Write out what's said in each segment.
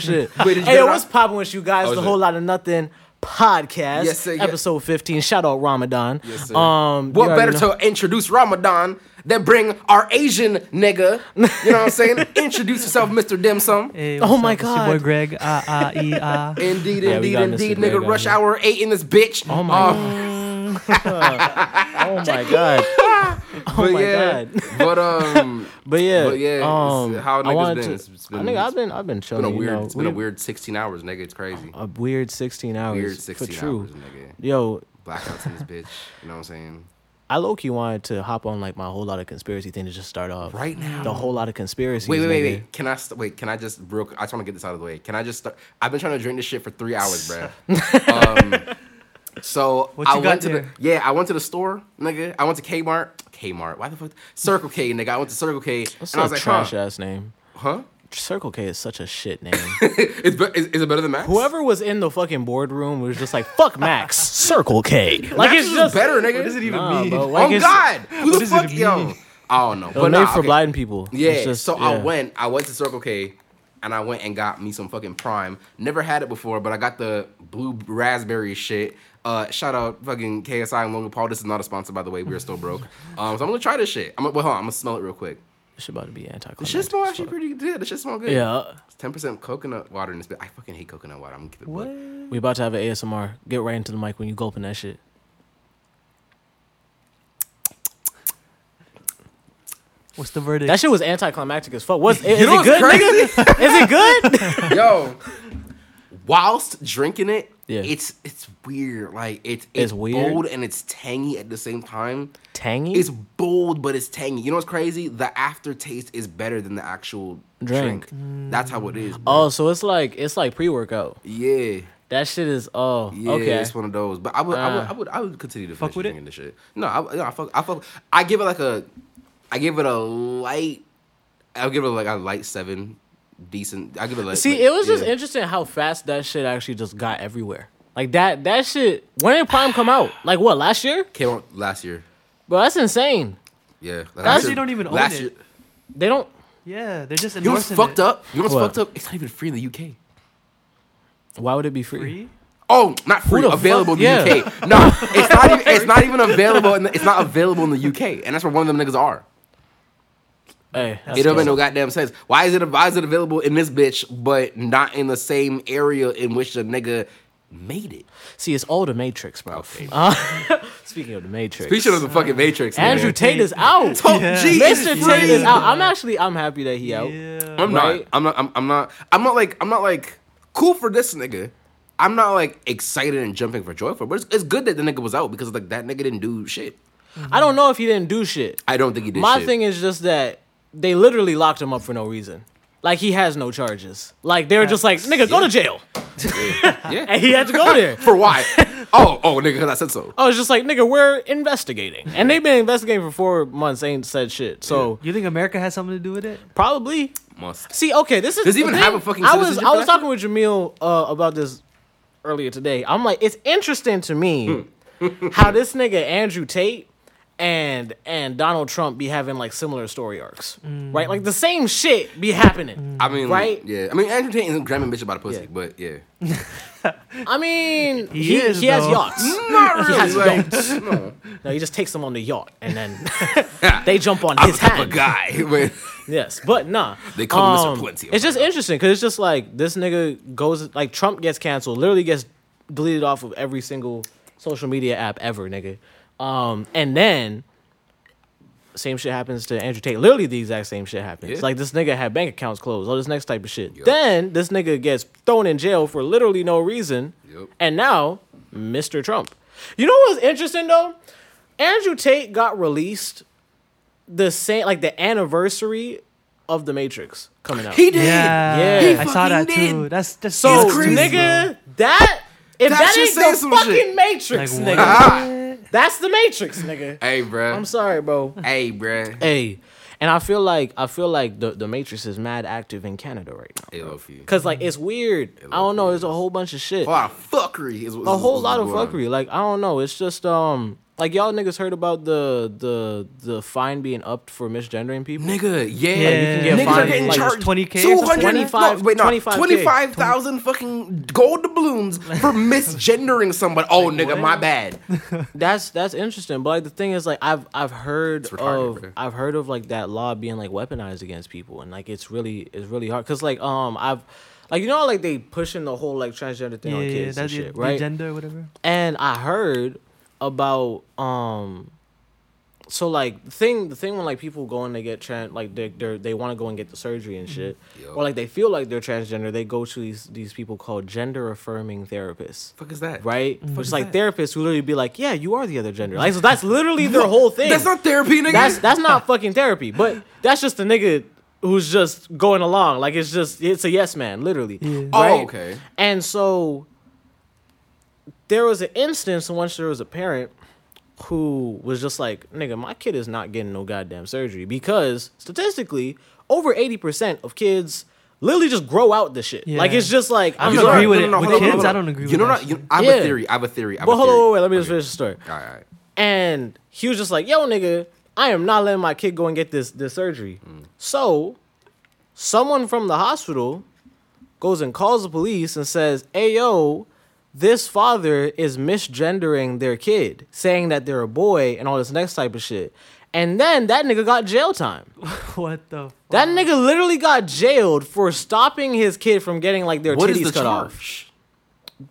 shit. Wait, hey, yo, what's out? popping with you guys? Oh, the shit. whole lot of nothing podcast, Yes, sir, yeah. episode fifteen. Shout out Ramadan. Yes, sir. Um, what better know. to introduce Ramadan than bring our Asian nigga? You know what I'm saying? introduce yourself, Mr. Dim Sum. Hey, Oh my up? It's your God. boy Greg. Ah ah e ah. Indeed, Yeah, indeed, indeed, Greg nigga. Rush hour eight in this bitch. Oh my Um, Oh my god. Oh but my yeah, god. but um, But yeah, But yeah, um, how niggas been? to- It's- been- think I've been I've been it's chilling. been a you know, it's been a weird 16 hours, nigga. It's crazy. a weird sixteen hours. Weird sixteen for 16 true. hours, nigga. Yo, Blackouts in this bitch. You know what I'm saying? I low key wanted to hop on like my whole lot of conspiracy thing to just start off. Right now. The whole lot of conspiracy. Wait, wait, wait, wait. Can I st- wait? Can I just real? I just want to get this out of the way. Can I just start? I've been trying to drink this shit for three hours, bruh. um, so What I went got to there? the yeah, I went to the store, nigga. I went to Kmart. Kmart. Why the fuck? Circle K, nigga. I went to Circle K, That's and I a was like, trash huh? ass name. Huh? Circle K is such a shit name. is, be- is, is it better than Max? Whoever was in the fucking boardroom was just like, "Fuck Max, Circle K." Like Max it's is just better, nigga. What does it even Nah, mean? bro, like oh God, who the fuck, yo? mean? I don't know. It But was nah, for okay. blind people. Yeah, just- so I went. I went to Circle K, and I went and got me some fucking Prime. Never had it before, but I got the blue raspberry shit. Uh, shout out fucking KSI and Logan Paul. This is not a sponsor, by the way. We are still broke. Um, so I'm gonna try this shit. I'm gonna, well, hold on. I'm gonna smell it real quick. This shit about to be anti. The shit smell actually pretty good. The shit smell good. Yeah, It's 10% coconut water in this bit. I fucking hate coconut water. I'm gonna keep it. What? What? we about to have an ASMR. Get right into the mic when you gulping that shit. What's the verdict? That shit was anticlimactic as fuck. What's is You know it good, what's nigga? Is it good? Yo, whilst drinking it, Yeah. it's it's weird. Like it's It's it's, weird? bold and it's tangy at the same time. Tangy. It's bold, but it's tangy. You know what's crazy? The aftertaste is better than the actual Drink. drink. That's how it is. Bro. oh, so it's like it's like pre workout. Yeah, That shit is oh yeah, okay. it's one of those. But I would, I would, Ah. I would, I would continue to Fuck finish with it? drinking this shit. No, I, no, I fuck, I fuck. I give it like a, I give it a light. I'll give it like a light seven, decent. I give it like. See, like- it was just interesting how fast that shit actually just got everywhere. Like that that shit. When did Prime come out? Like what? Last year? came out last year. Bro, that's insane. Yeah, That's- they don't even own last it. Year, They don't. yeah, they're just you know what's fucked it. up? You know what's What? fucked up? It's not even free in the UK. Why would it be free? Free? Oh, not free. the Available fuck- in the yeah. UK. No, it's not even. It's not even available. In the, it's not available in the UK, and that's where one of them niggas are. Hey, that's It don't make no goddamn sense. Why is it? Why is it available in this bitch, but not in the same area in which the nigga made it? See, it's all the Matrix, bro. Okay. Uh, speaking of the Matrix, Speaking of the fucking Matrix, Andrew nigga. Tate is out. Yeah. G Mr. is Tate is out. I'm actually I'm happy that he out. Yeah. I'm Right? not. I'm not. I'm, I'm not. I'm not like. I'm not like cool for this nigga. I'm not like excited and jumping for joy for, it, but it's, it's good that the nigga was out because like that nigga didn't do shit. I don't know if he didn't do shit. I don't think he did. My shit. thing is just that they literally locked him up for no reason. Like he has no charges. Like they were just like, nigga, go to jail. yeah. And he had to go there. For why? oh, oh, nigga, 'cause I said so. I was just like, nigga, we're investigating. And they've been investigating for four months, ain't said shit. So You think America has something to do with it? probably. Must. See, okay, this is Does he the even thing. have a fucking I was citizenship I for was that talking with Jamil uh, about this earlier today. I'm like, it's interesting to me how this nigga Andrew Tate and and Donald Trump be having like similar story arcs, right? Like the same shit be happening. I mean, Right? Yeah. I mean, Andrew Tate isn't grabbing bitch about a pussy, Yeah. but yeah. I mean, He he, is, he has yachts. Not He has really. yachts. No. No, he just takes them on the yacht and then they jump on I'm his the type of hand. guy. Yes, but nah. They call him Mr. Um, Plenty. It's just interesting because it's just like this nigga goes like Trump gets canceled, literally gets deleted off of every single social media app ever, nigga. Um, and then same shit happens to Andrew Tate. Literally the exact same shit happens. Yeah. Like this nigga had bank accounts closed, all this next type of shit. Yup. Then this nigga gets thrown in jail for literally no reason. Yup. And now, Mr. Trump. You know what's interesting though? Andrew Tate got released the same like the anniversary of the Matrix coming out. he did. Yeah, Yeah. I saw that fucking did. too. That's just so It's crazy, nigga, that if That that, ain't the fucking shit. Matrix, Like, nigga. That's the Matrix, nigga. Hey, bro. I'm sorry, bro. Hey, bro. Hey, and I feel like I feel like the the Matrix is mad active in Canada right now. Hey, love you. Cause like it's weird. I don't know. There's a whole bunch of shit. A lot of fuckry. Is, a whole lot of fuckery. Like I don't know. It's just um like y'all niggas heard about the the the fine being upped for misgendering people? Nigga, yeah, Yeah, you can get niggas are getting like, charged 20K or two 25 wait, no, 25K. twenty five thousand fucking gold doubloons for misgendering somebody. Oh, Like, nigga, what? my bad. That's that's interesting, but like the thing is, like I've I've heard of bro. I've heard of like that law being like weaponized against people, and like it's really it's really hard because like um I've like you know like they pushing the whole like transgender thing Yeah, on yeah, kids and shit, the right? gender whatever. and I heard about um so like the thing the thing when like people go and they get trans like they they they want to go and get the surgery and shit Yo. or like they feel like they're transgender they go to these these people called gender affirming therapists fuck is that? right fuck which is is like that? therapists who literally be like yeah you are the other gender like so that's literally their whole thing That's not therapy, nigga. that's that's not fucking therapy but that's just a nigga who's just going along like it's just it's a yes man literally Yeah. oh, okay. And so there was an instance once there was a parent who was just like, nigga, my kid is not getting no goddamn surgery because statistically, over 80% of kids literally just grow out the shit. Like it's just like I I'm don't You know agree with it. no, With hold kids. I don't agree You with know that what? You. I have Yeah. a theory. I have a theory. I have But a hold theory. on, wait, wait, let me just Okay. finish the story. All right, all right. And he was just like, yo, nigga, I am not letting my kid go and get this this surgery. Mm. So someone from the hospital goes and calls the police and says, Hey yo, this father is misgendering their kid, saying that they're a boy and all this next type of shit. And then that nigga got jail time. what the? Fuck? That nigga literally got jailed for stopping his kid from getting like their What titties is the cut off. charge?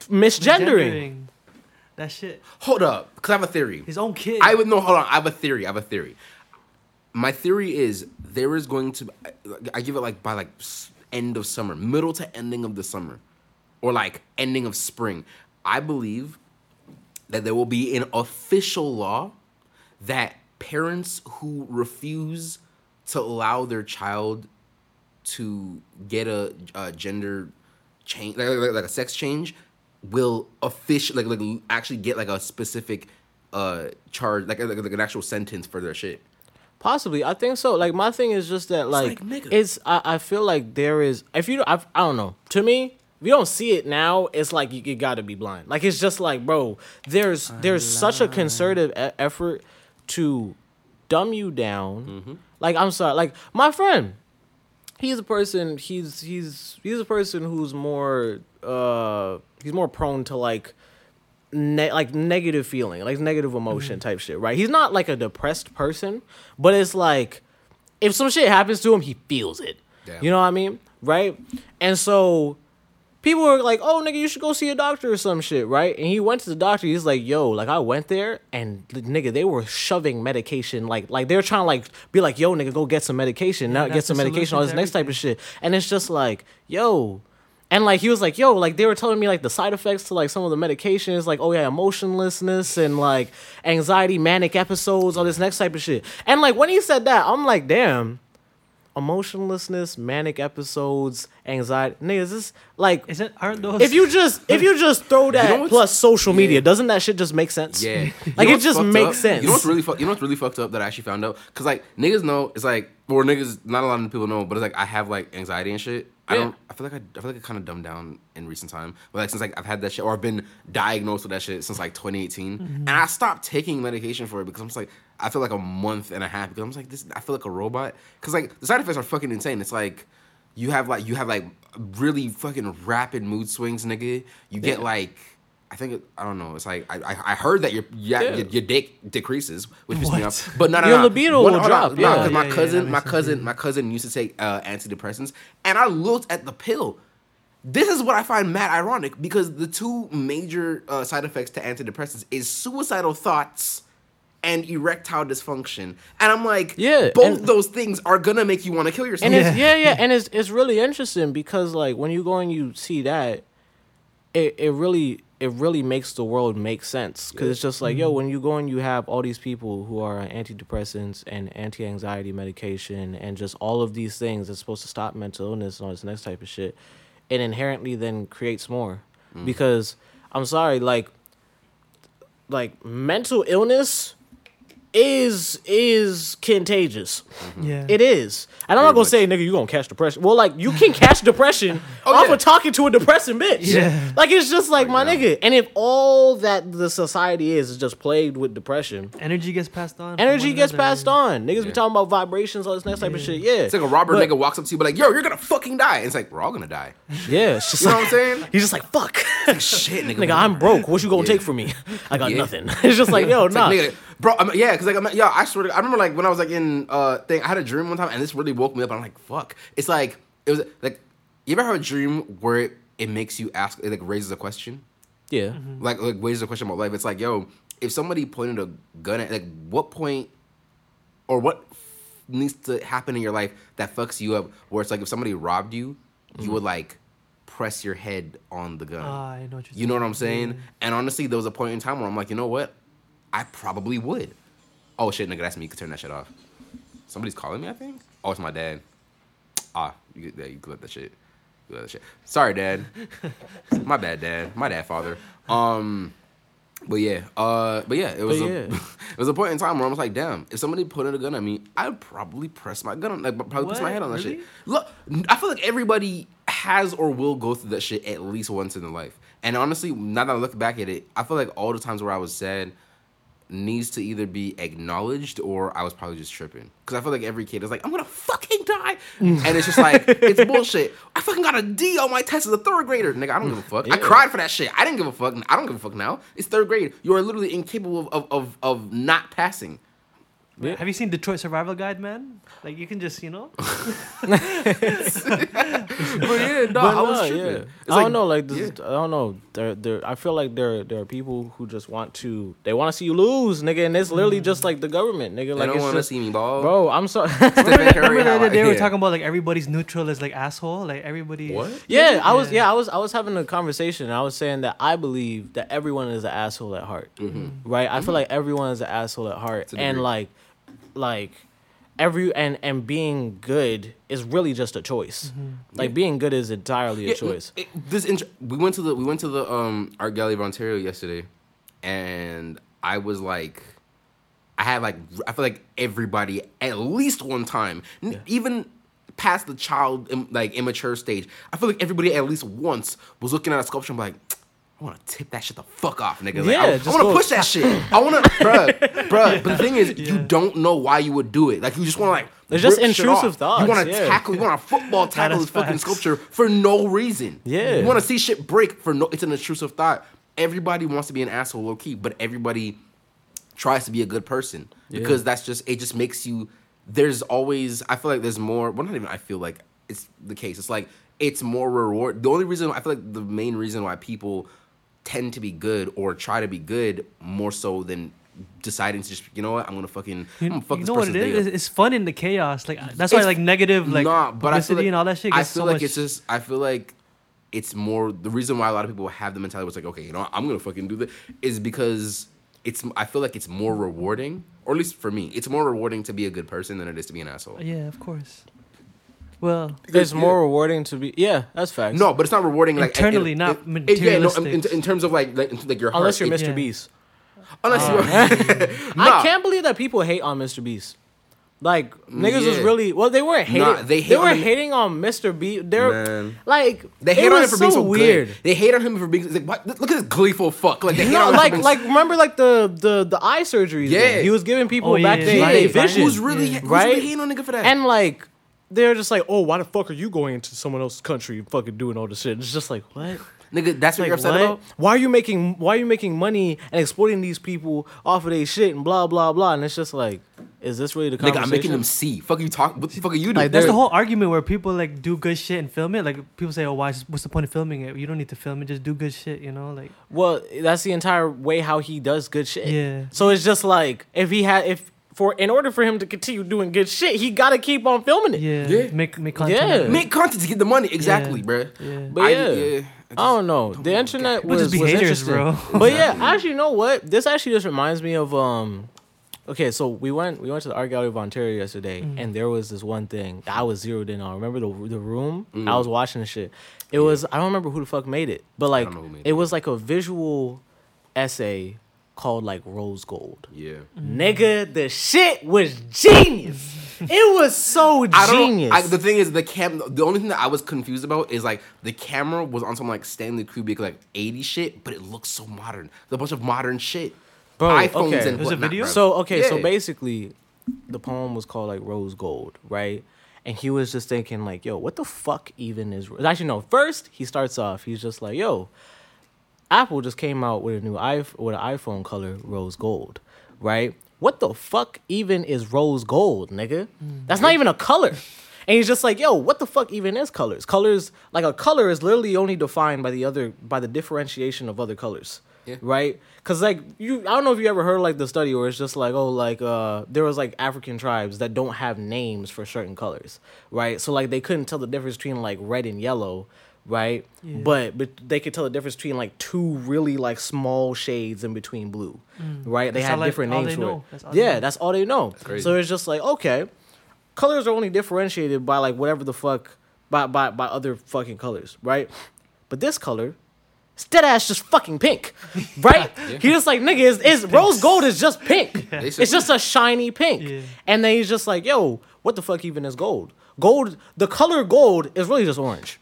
Misgendering. That shit. Hold up, because I have a theory. His own kid. I would no. Hold on. I have a theory. I have a theory. My theory is there is going to. I give it like by like end of summer, middle to ending of the summer, or like ending of spring. I believe that there will be an official law that parents who refuse to allow their child to get a, a gender change, like, like, like a sex change, will officially like, like actually get like a specific uh charge, like, like, like an actual sentence for their shit. Possibly, I think so. Like my thing is just that, like, like, nigga. it's. I, I feel like there is. If you, I, I don't know. To me, you don't see it now, it's like you, you got to be blind. Like it's just like, bro, there's there's such a concerted e- effort to dumb you down. Mm-hmm. Like I'm sorry, like my friend, he's a person. He's he's he's a person who's more uh he's more prone to like ne- like negative feeling, like negative emotion type shit, right? He's not like a depressed person, but it's like if some shit happens to him, he feels it. Yeah. You know what I mean? Right? And so people were like, "Oh, nigga, you should go see a doctor or some shit," right? And he went to the doctor. He's like, "Yo, like I went there, and nigga, they were shoving medication, like like they're trying to like be like, yo, nigga, go get some medication, now get some medication, all this next type of shit." And it's just like, yo. And like he was like, yo, like they were telling me like the side effects to like some of the medications, like oh yeah, emotionlessness and like anxiety, manic episodes, all this next type of shit. And like when he said that, I'm like, damn, emotionlessness, manic episodes, anxiety, niggas, this like Isn't aren't those? if you just if you just throw that know plus social media, Yeah. doesn't that shit just make sense? Yeah, You like know it just makes up? sense. You know what's really fuck, You know what's really fucked up that I actually found out? Cause like niggas know it's like or niggas not a lot of people know, but it's like I have like anxiety and shit. I don't. I feel like I, I feel like I kind of dumbed down in recent time. But like since like I've had that shit or I've been diagnosed with that shit since like 2018, mm-hmm. and I stopped taking medication for it because I'm just like I feel like a month and a half because I'm just like this. I feel like a robot because like the side effects are fucking insane. It's like you have like you have like really fucking rapid mood swings, nigga. You get Yeah. like. I think it, I don't know. It's like I, I, I heard that your yeah, Yeah. your, your dick decreases, which pisses me off. But no, no, Your no. libido One- will drop, No, yeah. 'cause my cousin, my makes sense, cousin, my cousin used to take uh, antidepressants, and I looked at the pill. This is what I find mad ironic because the two major uh, side effects to antidepressants is suicidal thoughts and erectile dysfunction, and I'm like, Yeah, both and- those things are gonna make you want to kill yourself. and it's yeah, yeah, and it's it's really interesting because like when you go and you see that, it it really it really makes the world make sense. Because it's just like yo mm-hmm. when you go and you have all these people who are on antidepressants and anti-anxiety medication and just all of these things that's supposed to stop mental illness and all this next type of shit it inherently then creates more. Mm. Because i'm sorry like like mental illness is is contagious. Mm-hmm. Yeah. It is. And I'm Very not gonna much. say, nigga, you gonna catch depression. Well, like you can catch depression Oh, off yeah. of talking to a depressing bitch. Yeah. Like it's just like my Right now. nigga. And if all that the society is is just plagued with depression, Energy gets passed on. energy gets another. passed on. Niggas be talking about vibrations, all this next type of shit. Yeah. It's like a robber But- nigga walks up to you, but like, "Yo, you're gonna fucking die." It's like we're all gonna die. Yeah. It's just You know like, what I'm saying? He's just like, fuck. Shit, nigga. nigga, I'm broke. What you gonna Yeah. take from me? I got Yeah. nothing. It's just like, yo, It's nah. like, nigga, bro, I'm, yeah, because like, I'm, yeah, I swear, to, I remember like when I was like in uh thing, I had a dream one time, and this really woke me up. I'm like, fuck. It's like it was like, you ever have a dream where it, it makes you ask, it like raises a question, yeah. Mm-hmm. like like raises a question about life. It's like, yo, if somebody pointed a gun at, like, what point, or what needs to happen in your life that fucks you up? Where it's like if somebody robbed you, you would like press your head on the gun. Ah, I know what you're You know what I'm saying? Yeah. And honestly, there was a point in time where I'm like, you know what? I probably would. Oh shit, nigga, that's me. You can turn that shit off. Somebody's calling me, I think. Oh, it's my dad. Ah, you, yeah, you let that shit. You let that shit. Sorry, dad. my bad, dad. My dad, father. Um, but yeah, uh, but yeah, it was But a, yeah. it was a point in time where I was like, damn, if somebody put a gun at me, I'd probably press my gun, on, like probably press my head on that Really? shit. Look, I feel like everybody has or will go through that shit at least once in their life. And honestly, now that I look back at it, I feel like all the times where I was sad needs to either be acknowledged or I was probably just tripping. Because I feel like every kid is like, I'm gonna fucking die. and it's just like, it's bullshit. I fucking got a D on my test as a third grader. Nigga, I don't give a fuck. I cried for that shit. I didn't give a fuck. I don't give a fuck now. It's third grade. You are literally incapable of, of, of, of not passing. Yeah. Have you seen Detroit Survival Guide, man? Like you can just, you know. But yeah, no, But I was no, tripping. yeah. It's I like- don't know. Like, this, yeah. I don't know. There, there. I feel like there, there are people who just want to. They want to see you lose, nigga. And it's literally just like the government, nigga. They Like, don't want to see me ball. bro. I'm sorry. Stephen Remember the how other day we were talking about like everybody's neutral is like asshole. Like everybody. What? yeah, I was. Yeah. Yeah, I was. I was having a conversation. And I was saying that I believe that everyone is an asshole at heart. Right. I feel like everyone is an asshole at heart, Mm-hmm. and like, like. Every and and being good is really just a choice. Like being good is entirely a choice. it- this int- we went to the we went to the um art gallery of Ontario yesterday, and I was like, I had like I feel like everybody at least one time, n- even past the child like immature stage. I feel like everybody at least once was looking at a sculpture and be like. I want to tip that shit the fuck off, nigga. Like, Yeah, I, I want to push that shit. I want to, bruh, bruh. But the thing is, you don't know why you would do it. Like, you just want to like. It's just intrusive thoughts, You want to yeah. tackle. You want to football tackle is this fucking sculpture for no reason. Yeah. You want to see shit break for no. It's an intrusive thought. Everybody wants to be an asshole, low key, but everybody tries to be a good person because that's just it. Just makes you. There's always. I feel like there's more. Well, not even. I feel like it's the case. It's like it's more reward. The only reason I feel like the main reason why people tend to be good or try to be good more so than deciding to just you know what I'm gonna fucking I'm You, gonna fuck you this know what it is? It's fun in the chaos. Like that's why It's- like negative like Nah, but I feel publicity like, and all that shit. I feel so like much, it's just. I feel like it's more the reason why a lot of people have the mentality was like, okay, you know, what, I'm gonna fucking do this, is because it's. I feel like it's more rewarding, or at least for me, it's more rewarding to be a good person than it is to be an asshole. yeah, of course. Well, It's Yeah. more rewarding to be. Yeah, that's facts. No, but it's not rewarding like Internally, in- not in- in- yeah, no, in, in, materialistic. in terms of like like, like your heart. unless you're It- Mr. Yeah. Beast. Unless oh, you're. I can't believe that people hate on Mr. Beast. Like niggas was really well. They weren't hating. Nah, they they were on hating on Mr. Beast. They're Man. like They it hate on him was for being so weird. good. They hate on him for being like, what? look at this gleeful fuck. Like they hate No, on like being like remember like the the the eye surgeries. Yeah. Yeah, he was giving people Oh, back yeah, day, right, day right. vision. Who's really Yeah. who's Right? really hating on nigga for that? and like they're just like, oh, why the fuck are you going into someone else's country and fucking doing all this shit? It's just like what? nigga, that's what Like, you're upset what? about. Why are you making why are you making money and exploiting these people off of their shit and blah blah blah? And it's just like, is this really the Nigga, conversation? I'm making them see. Fuck you talk. What the fuck are you doing? Like, That's the whole argument where people like do good shit and film it. Like people say, "Oh, why? What's the point of filming it? You don't need to film it. Just do good shit." You know, like Well, that's the entire way how he does good shit. Yeah. So it's just like if he had if for in order for him to continue doing good shit, he got to keep on filming it. yeah, Yeah. make make content. Yeah. Make content to get the money. Exactly, Yeah. bruh. Yeah. But I- yeah, yeah, I I don't know. The internet People was, just be was haters, interesting. bro. But yeah, actually, you know what? This actually just reminds me of um. Okay, so we went we went to the art gallery of Ontario yesterday, Mm. and there was this one thing that I was zeroed in on. Remember the the room? Mm. I was watching the shit. It was I don't remember who the fuck made it, but like know who made it was like a visual essay called like rose gold. Yeah. Nigga, the shit was genius. it was so I don't. genius. I, the thing is, the cam. The only thing that I was confused about is like the camera was on some like Stanley Kubrick like '80 shit, but it looks so modern. There's a bunch of modern shit. Bro, iPhones okay. and There's a whatnot, video? bro. So okay, so Yeah. basically, the poem was called like Rose Gold, right? And he was just thinking like, yo, what the fuck even is? Actually, no. First, he starts off. He's just like, yo, Apple just came out with a new iPhone with an iPhone color Rose Gold, right? What the fuck even is Rose Gold, nigga? That's not even a color. And he's just like, yo, what the fuck even is colors? Colors like a color is literally only defined by the other by the differentiation of other colors. Yeah. Right? Cause like you I don't know if you ever heard like the study where it's just like, oh, like uh there was like African tribes that don't have names for certain colors. Right? So like they couldn't tell the difference between like red and yellow, right? Yeah. But but they could tell the difference between like two really like small shades in between blue. Mm. Right? They That's had all, like, different all names for know. it. That's yeah, that's all they know. So it's just like, okay, colors are only differentiated by like whatever the fuck by by by other fucking colors, right? But this color, it's dead ass just fucking pink, right? He just like nigga, is is rose gold is just pink. They It's just a shiny pink. Yeah. And then he's just like, yo, what the fuck even is gold? Gold, the color gold is really just orange.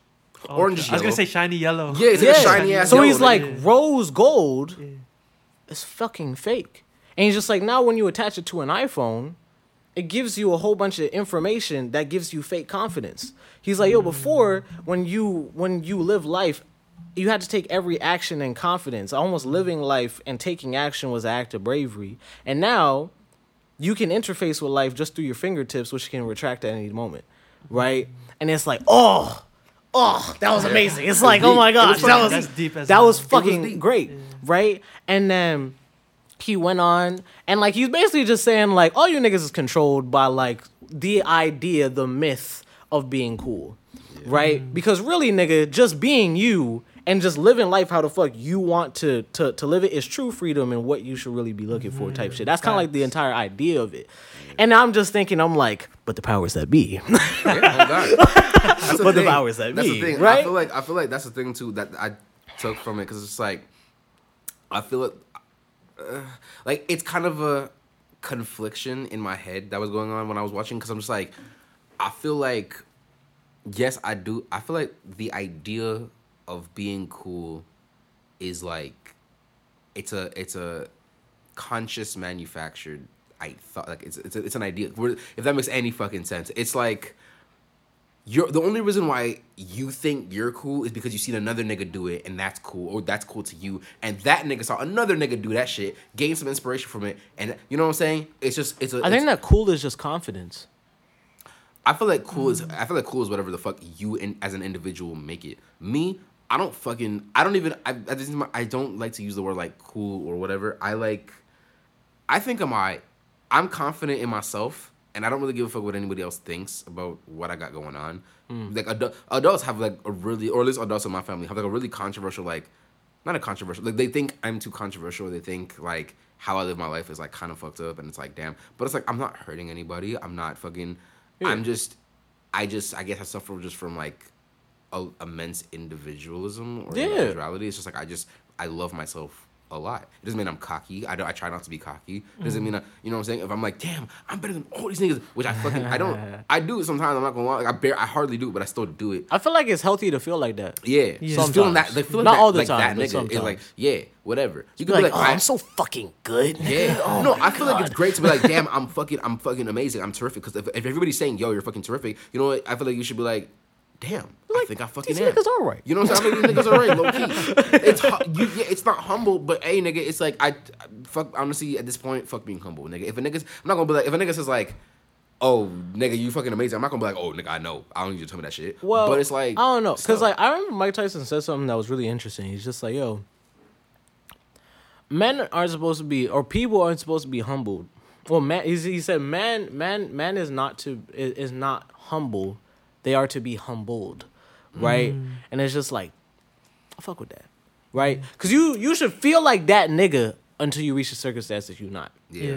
Oh, Orange okay. is I was gonna say shiny yellow. Yeah, it's like a shiny ass. So yellow, he's like, Yeah. rose gold Yeah. is fucking fake. And he's just like, now when you attach it to an iPhone, it gives you a whole bunch of information that gives you fake confidence. He's like, yo, hmm. before when you when you live life, you had to take every action in confidence. Almost living life and taking action was an act of bravery. And now you can interface with life just through your fingertips, which can retract at any moment. Right? And it's like, oh, oh, that was amazing. It's like, oh my gosh, that was deep as that was fucking great, right? And then he went on and like he's basically just saying like all you niggas is controlled by like the idea, the myth of being cool, right? Because really, nigga, just being you and just living life how the fuck you want to to to live it is true freedom and what you should really be looking for type shit. That's kind of like the entire idea of it. And I'm just thinking, I'm like, but the powers that be. Yeah, oh. That's But the powers that That's be, the thing. I feel like I feel like that's the thing too that I took from it because it's like I feel it. Uh, like it's kind of a confliction in my head that was going on when I was watching because I'm just like I feel like yes I do I feel like the idea of being cool is like it's a it's a conscious manufactured I thought like it's it's, a, it's an idea if that makes any fucking sense it's like you're the only reason why you think you're cool is because you seen another nigga do it and that's cool or that's cool to you and that nigga saw another nigga do that shit gained some inspiration from it and you know what I'm saying it's just it's a I think it's- that cool is just confidence. I feel like cool is I feel like cool is whatever the fuck you in, as an individual make it. Me, I don't fucking I don't even I I, just, I don't like to use the word like cool or whatever. I like I think I'm I I'm confident in myself and I don't really give a fuck what anybody else thinks about what I got going on. Hmm. Like adu- adults have like a really or at least adults in my family have like a really controversial like not a controversial like they think I'm too controversial. They think like how I live my life is like kind of fucked up and it's like damn. But it's like I'm not hurting anybody. I'm not fucking I'm just, I just, I guess I suffer just from like a, immense individualism or Yeah. individuality. It's just like I just, I love myself a lot. It doesn't mean I'm cocky. I don't. I try not to be cocky. It Mm. doesn't mean I, you know what I'm saying. If I'm like, damn, I'm better than all these niggas, which I fucking, I don't. I do it sometimes. I'm not gonna lie. Like, I bear, I hardly do it, but I still do it. I feel like it's healthy to feel like that. Yeah, Yeah. just feeling that, Sometimes. like feeling Not that, all the like time, that nigga is like, yeah, whatever. You Be can like, be oh, like, I- I'm so fucking good. yeah. Oh no, I feel like it's great to be like, damn, I'm fucking, I'm fucking amazing. I'm terrific. Because if, if everybody's saying, yo, you're fucking terrific, you know what? I feel like you should be like, damn, I think I fucking These am. niggas are right. You know what I'm saying? I mean, these niggas are right, low key. It's hu- you, yeah, it's not humble, but hey, nigga, it's like I, I fuck. Honestly, at this point, fuck being humble, nigga. If a nigga's, I'm not gonna be like, if a nigga says like. Oh, nigga, you fucking amazing. I'm not gonna be like, oh, nigga, I know. I don't need you to tell me that shit. Well, but it's like, I don't know, because like I remember Mike Tyson said something that was really interesting. He's just like, "Yo, men aren't supposed to be, or people aren't supposed to be humbled." Well, man, he said, "Man, man, man is not to is, is not humble; they are to be humbled, right?" Mm. And it's just like, I fuck with that, right? Because you you should feel like that nigga until you reach the circumstance that you're not yeah. Yeah.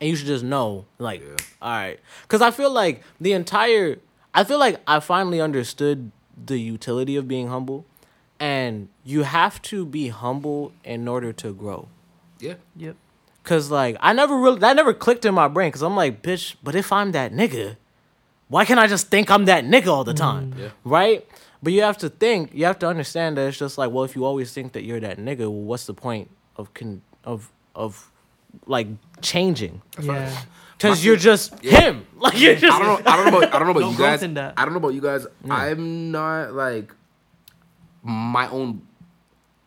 and you should just know like Yeah. all right because i feel like the entire i feel like i finally understood the utility of being humble and you have to be humble in order to grow Yeah. Yep. Cause like I never really that never clicked in my brain. Cause I'm like, bitch, but if I'm that nigga, why can't I just think I'm that nigga all the mm-hmm. time? Yeah. Right? But you have to think, you have to understand that it's just like, well, if you always think that you're that nigga, well, what's the point of con of of like changing? Yeah. Cause My- you're just Yeah. him. Like you're just I don't know. I don't know about. I don't know about No you guys. that. I don't know about you guys. I'm not like my own.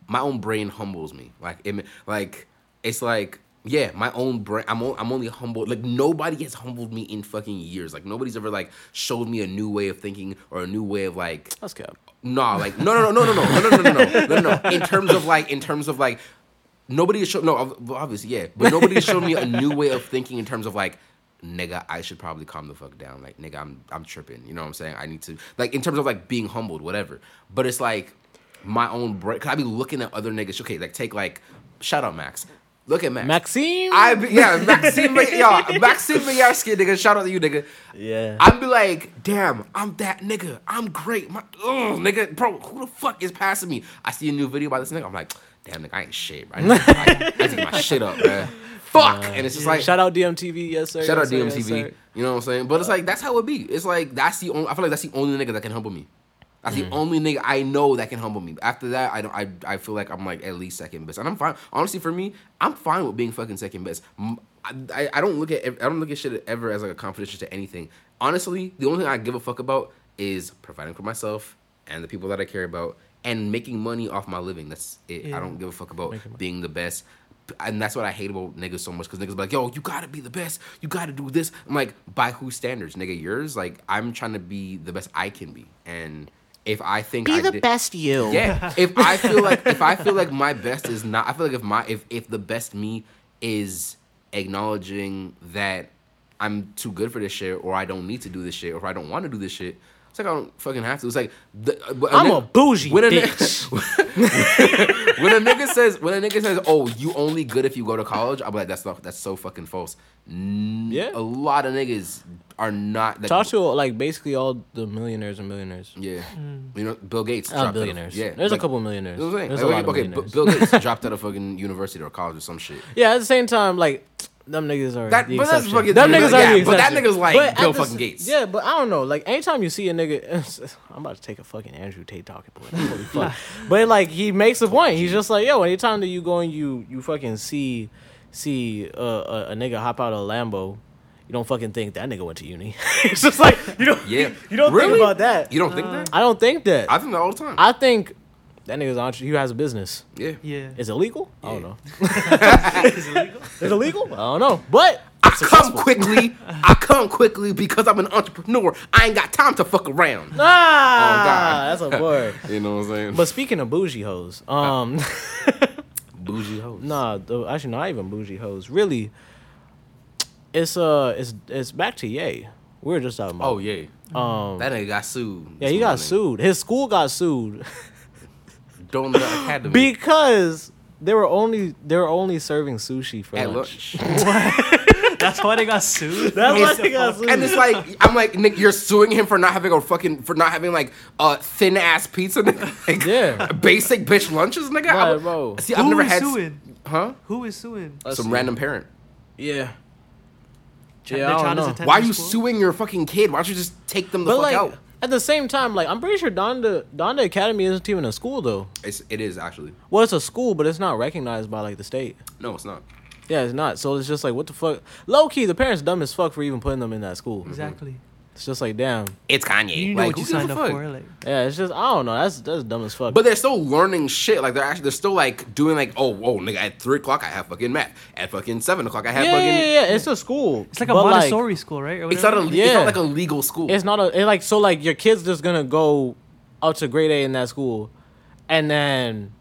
My own brain humbles me. Like it. Like it's like yeah. My own brain. I'm. o- I'm only humbled. Like nobody has humbled me in fucking years. Like nobody's ever like showed me a new way of thinking or a new way of like That's cap. Nah, like no, no, no, no, no, no, no, no, no, no, no, no, no. In terms of like, in terms of like, nobody has shown. No, obviously, yeah, but nobody has shown me a new way of thinking in terms of like, nigga, I should probably calm the fuck down. Like, nigga, I'm I'm tripping. You know what I'm saying? I need to like in terms of like being humbled, whatever. But it's like my own brain. Cause I be looking at other niggas. Okay, like take like, shout out Max. Look at Max. Maxime. I be, yeah, Maxime, y'all, Maxime Mayarsky, nigga. Shout out to you, nigga. yeah. I'd be like, damn, I'm that nigga. I'm great. My, ugh, nigga, bro, who the fuck is passing me? I see a new video by this nigga. I'm like, damn, nigga, I ain't shit. Bro. I, need to- I, I take my shit up, man. Fuck. and it's just like, Shout out DMTV, yes sir. shout out yes, yes, DMTV. sir. you know what I'm saying? But it's like, that's how it be. It's like, that's the only, I feel like that's the only nigga that can humble me. That's Mm. the only nigga I know that can humble me. After that, I don't. I, I feel like I'm like at least second best, and I'm fine. Honestly, for me, I'm fine with being fucking second best. I, I don't look at I don't look at shit ever as like a competition to anything. Honestly, the only thing I give a fuck about is providing for myself and the people that I care about, and making money off my living. That's it. I don't give a fuck about being the best. And that's what I hate about niggas so much because niggas be like, yo, you gotta be the best. You gotta do this. I'm like, by whose standards, nigga? Yours? Like, I'm trying to be the best I can be. And if I think Be I the did- best you. yeah. If I feel like if I feel like my best is not I feel like if my if if the best me is acknowledging that I'm too good for this shit or I don't need to do this shit or I don't want to do this shit. It's like I don't fucking have to. It's like the, uh, but I'm ni- a bougie when a, bitch. nigga, when a nigga says when a nigga says, "Oh, you only good if you go to college," I'm like, "That's not that's so fucking false." N- Yeah. a lot of niggas are not. Like, Talk to like basically all the millionaires and millionaires. yeah, mm. you know, Bill Gates. Not dropped out of- billionaires. yeah, There's like- a couple millionaires. you know what I'm saying? There's a Like, lot of okay, B- millionaires. Bill Gates dropped out of fucking university or college or some shit. Yeah, at the same time, like them niggas are That- the but that's fucking- them yeah, niggas are the but that nigga's like But Bill fucking Gates. Yeah, but I don't know. Like anytime you see a nigga, I'm about to take a fucking Andrew Tate talking point. Holy fuck! but like he makes a point. He's just like, yo, anytime that you go and you you fucking see see uh, a, a nigga hop out of a Lambo. You don't fucking think that nigga went to uni. it's just like you don't. Yeah. you don't Really? think about that. You don't think that? I don't think that. I think that all the time. I think that nigga's entre- he has a business. yeah. Yeah. Is it legal? I don't know. Is it legal? Is it legal? I don't know. But I come quickly. I come quickly because I'm an entrepreneur. I ain't got time to fuck around. Ah, Oh, God. that's a word. You know what I'm saying? But speaking of bougie hoes, um, bougie hoes. nah, the, actually not even bougie hoes. Really, it's uh, it's it's back to Ye. We were just talking about. Oh yeah. um, That nigga got sued. yeah, this he got morning. sued. His school got sued Don't the academy. because they were only they were only serving sushi for at lunch. lunch. That's why they got sued. That's What why the they got sued. And it's like I'm like Nick, you're suing him for not having a fucking for not having like a thin ass pizza. Nigga. Like, Yeah. Basic bitch lunches, nigga. I- Right, bro. See, I've Who never is had. suing? Huh? Who is suing? Some see. random parent. Yeah. Ch- Yeah, I don't know. Why are you school? suing your fucking kid? Why don't you just take them the But fuck like out? At the same time, like I'm pretty sure Donda Donda Academy isn't even a school though. It's, it is actually. Well, it's a school, but it's not recognized by like the state. No, it's not. Yeah, it's not. So it's just like, what the fuck? Low key, the parents dumb as fuck for even putting them in that school. Exactly. It's just like, damn. It's Kanye. You know like, what you who gives signed up fuck? for. Like, Yeah, it's just I don't know. That's that's dumb as fuck. But they're still learning shit. Like they're actually they're still like doing like oh whoa nigga at three o'clock I have fucking math. At fucking seven o'clock I have yeah, fucking. yeah, yeah, yeah, it's a school. it's like a But, Montessori school, right? It's not a whatever? it's not like a legal school. it's not a it like so like your kid's just gonna go up to grade A in that school, and then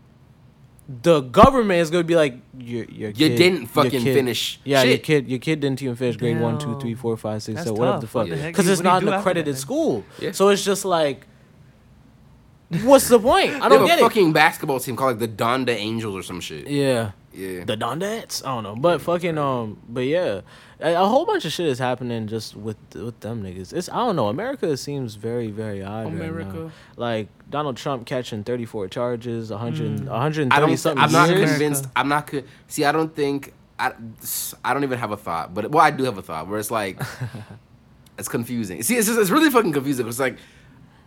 the government is gonna be like your your You kid- didn't your fucking kid- finish Yeah, your kid your kid didn't even finish grade one, two, Damn. three, four, five, six, That's seven, whatever the fuck. What the heck? Because it's not an accredited school. Yeah. So it's just like What's the point? I don't have a get it. A fucking basketball team called like the Donda Angels or some shit. Yeah. Yeah. The Dondettes? I don't know. But fucking um but yeah. A, a whole bunch of shit is happening just with with them niggas. It's I don't know. America seems very, very odd. Right now. America. Like Donald Trump catching thirty four charges, 100, Mm. 130 I don't. something I'm not years. Convinced. I'm not. Co- See, I don't think. I, I don't even have a thought. But well, I do have a thought where it's like, it's confusing. See, it's just, it's really fucking confusing. It's like,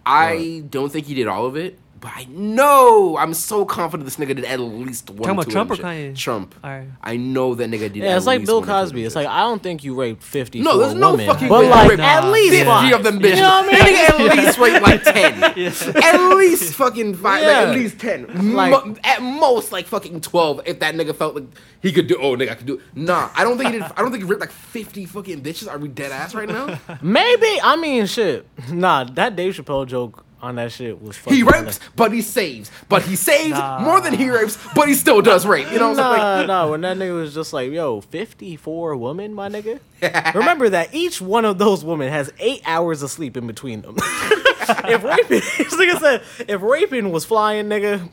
I don't think he did all of it, but I know I'm so confident this nigga did at least one. Talking about Trump or Kanye? Trump. Alright. I know that nigga did. Yeah, at it's like Bill one or two of Cosby. It's like I don't think you raped fifty. No, there's no women, fucking But like raped at least 50 five. of them You bitches. know what I mean? Nigga at least raped like ten. At least fucking five. Like, at least ten. Like- Mo- at most like fucking twelve. If that nigga felt like he could do. Oh, nigga, I could do. it. Nah, I don't think he did. I don't think he ripped like fifty fucking bitches. Are we dead ass right now? Maybe I mean shit. Nah, that Dave Chappelle joke on that shit was fucking He rapes, but he saves. But he saves Nah. more than he rapes, but he still does rape. You know what I'm saying? Nah, nah. When that nigga was just like, "Yo, fifty-four women, my nigga." Remember that each one of those women has eight hours of sleep in between them. if raping, this nigga said, if raping was flying, nigga,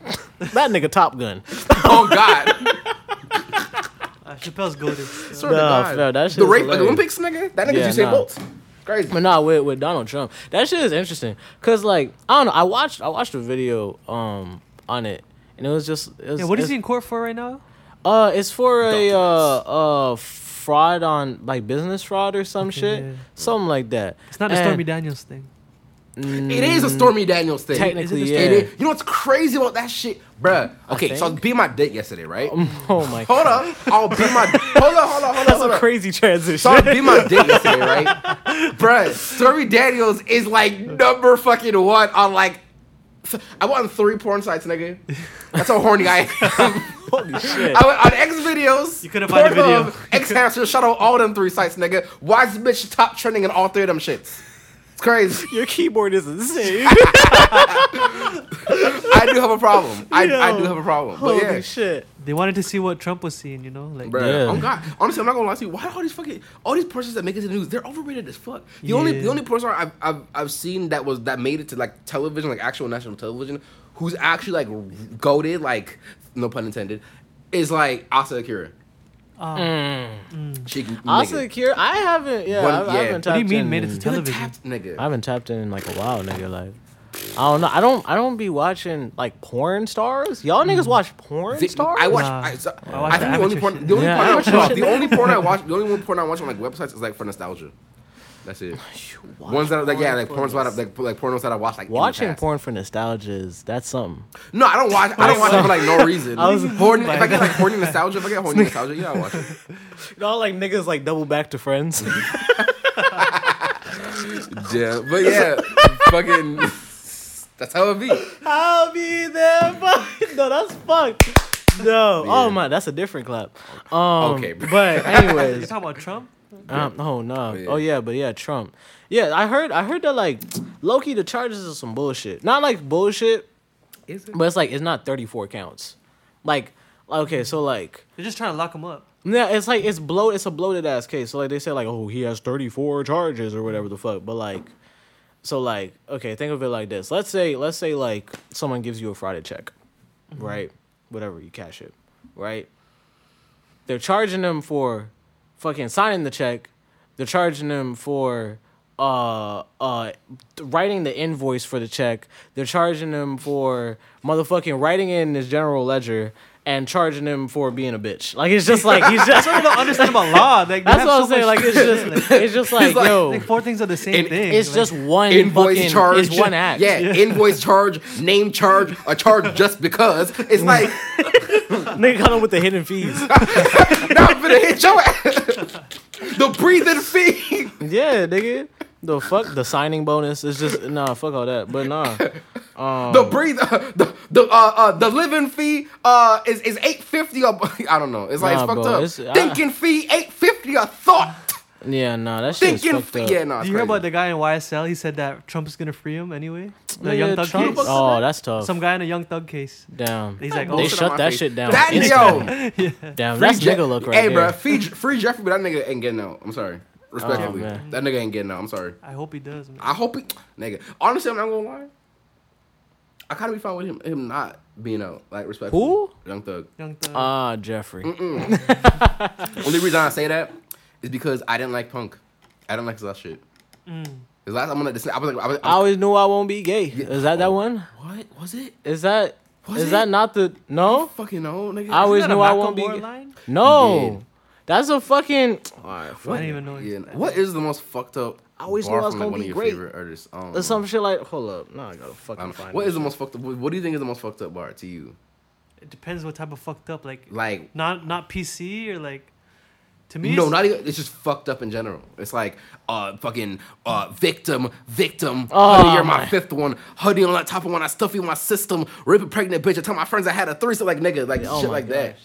that nigga Top Gun. Oh God. Uh, Chappelle's goaded. Swear to Nah, God. no, that shit the rape hilarious. Olympics, nigga. That nigga Yeah, Usain nah. Bolt. Crazy. But nah, with with Donald Trump, that shit is interesting. Cause like I don't know, I watched I watched a video um on it, and it was just it was, Yeah, what is he in court for right now? Uh, it's for a uh uh fraud on like business fraud or some Okay, shit, yeah. something like that. It's not a And- Stormy Daniels thing. It is a Stormy Daniels thing. Technically, Is yeah. a It is. You know what's crazy about that shit, bruh? Okay, so I was being my date yesterday, right? Oh my. God. Hold up, I'll be my. Hold up, hold up, hold up. That's hold a up. crazy transition. So I'll be my date yesterday, right? Bruh, Stormy Daniels is like number fucking one on like. I went on three porn sites, nigga. That's how horny I am. Holy shit. I went on XVideos. You could have find the video. Pornhub, xHamster, shout out all them three sites, nigga. Why is this bitch top trending in all three of them shits? It's crazy. Your keyboard is insane. I do have a problem. I, I do have a problem. But Holy yeah. shit. They wanted to see what Trump was seeing, you know? Like, Bruh, Yeah. oh God. Honestly, I'm not gonna lie to you. Why are all these fucking all these persons that make it to the news? They're overrated as fuck. The only the only person I've, I've I've seen that was that made it to like television, like actual national television, who's actually like goaded, like no pun intended, is like Asa Akira. Uh, She can make Asa I haven't. Yeah, One- I, I haven't. What do you tapped mean in made it to in- tele- You're the television. tapped nigga. I haven't tapped in in like a while, nigga. Like, I don't know. I don't. I don't be watching like porn stars. Y'all niggas mm. watch porn The- stars? I watch. Nah. I, so, I watch I the think the only porn. The only Yeah, porn I amateur watch. The only porn I watch. The only one porn I watch on like websites is like for nostalgia. That's it. Ones that are like yeah, like porn porns for that I- like like pornos that I watch like Watching porn for nostalgia is that's something. No, I don't watch. I don't watch it for like no reason. I was- horny, if I get like horny nostalgia, if I get horny nostalgia, yeah, I watch it. You know, like niggas like double back to friends. Yeah, but yeah, fucking. That's how it be. I'll be there. Fuck. No, that's fucked. No. Yeah. Oh my, that's a different clap. Um, Okay, bro. But you anyways, talking about Trump? Um, oh no. yeah. Oh yeah, but yeah, Trump. Yeah, I heard. I heard that like low key, the charges are some bullshit. Not like bullshit, Is it? but it's like it's not thirty four counts. Like, okay, so like. They're just trying to lock him up. Yeah, it's like it's bloated. It's a bloated ass case. So like they say like, oh, he has thirty four charges or whatever the fuck. But like, so like, okay, think of it like this. Let's say, let's say like someone gives you a Friday check, right? Whatever you cash it, right? They're charging them for fucking signing the check. They're charging them for uh uh writing the invoice for the check. They're charging them for motherfucking writing it in his general ledger and charging him for being a bitch. Like it's just like he's just That's what I don't understand about law. Like, they That's have what I'm so saying. Like it's shit. just it's just like, like- yo, like four things are the same And thing. it's like- just one Invoice fucking, charge. It's one act. Yeah, invoice charge, name charge, a charge just because. It's like, nigga come with the hidden fees. now I'm gonna hit your ass. The breathing fee. yeah, nigga. The fuck the signing bonus is just nah. Fuck all that. But nah. Um, The breathe, the the uh, uh the living fee uh is is eight fifty. I don't know. It's like Nah, it's fucked bro, up. it's- I- Thinking fee eight fifty a thought. yeah, nah. That shit is Thinking fucked fee. up. Yeah, no. Do you hear about the guy in YSL? He said that Trump is gonna free him anyway. The Nigga, Young Thug Trump- case. Oh, that's tough. Some guy in a Young Thug case. Damn. He's like, They oh, Bullshit on shut that face. shit down. That instantly. yo, Damn, free that's Je- nigga look right Hey, there. bro, free free Jeffery, but that nigga ain't getting out. I'm sorry, respectfully. Oh, that nigga ain't getting out. I'm sorry. I hope he does. Man. I hope he, nigga. Honestly, I'm not gonna lie. I kind of be fine with him him not being out like respectful. Who? Young Thug. Young Thug. Ah, Jeffery. Only reason I say that is because I didn't like Punk. I didn't like his last shit. Mm. His last I'm gonna. I was like, I was, I always knew I won't be gay. Is that that one? what was it? Is that Was is it? that not the no? Fucking no, nigga. I always knew I won't be. Macklemore gay. line? No, that's a fucking. Alright, I fuck. didn't even know. Yeah, what is the most fucked up? I always bar knew I was from, gonna one be of your great. favorite artists? I don't There's some shit like hold up. No, I gotta fucking don't- find. What this the most fucked up? What do you think is the most fucked up bar to you? It depends what type of fucked up. Like Like, not not PC or like. To me, no, it's- not even. It's just fucked up in general. It's like, uh, fucking, uh, victim, victim. Oh, Honey, you're my, my. fifth one. Hoodie on that top of one. I stuff you in my system. Rip a pregnant bitch. I tell my friends I had a threesome. Like nigga, like Oh shit my like that. gosh.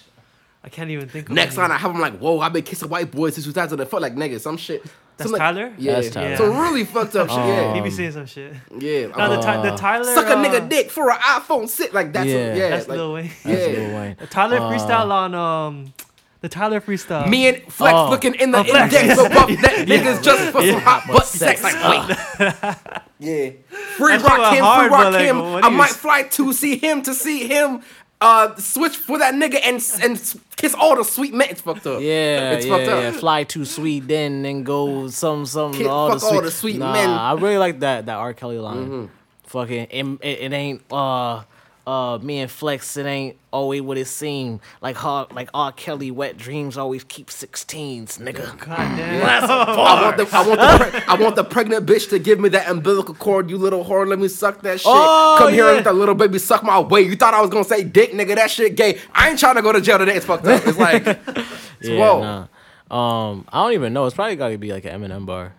I can't even think. of it. Next any. line, I have him like, whoa, I've been kissing white boys since 2004. Like nigga, some shit. That's some, like- Tyler? Yeah, That's Tyler. So really fucked up shit. Yeah, He be saying some shit. yeah. No, the, uh, Ty- the Tyler. suck a uh, nigga dick for an iPhone six. Like that's Yeah. yeah. That's like, Lil Wayne. That's Yeah. Lil Wayne. The Tyler Uh, freestyle on um, the Tyler freestyle. Me and Flex Oh. looking in the Oh, Flex. index of buff that niggas just for some hot butt sex. sex. Like, wait. yeah. Free Rock him, hard, free but, Rock like, him. what I might fly to see him to see him uh switch for that nigga and and kiss all the sweet men. It's fucked up. Yeah, it's yeah, fucked up. yeah. Fly to Sweden and go some some Kid, all, the all sweet, the sweet nah, men. I really like that that R. Kelly line. Mm-hmm. Fucking it, it, it ain't uh uh me and Flex. It ain't always what it seemed like. Hard like R. Kelly. Wet dreams always keep sixteens, nigga. God damn. I want the I want the pre- I want the pregnant bitch to give me that umbilical cord. You little whore, let me suck that shit. Oh, Come here yeah. and let that little baby suck my way. You thought I was gonna say dick, nigga? That shit gay. I ain't trying to go to jail today. It's fucked up. It's like, it's Yeah, whoa, nah. Um, I don't even know. It's probably got to be like an Eminem bar,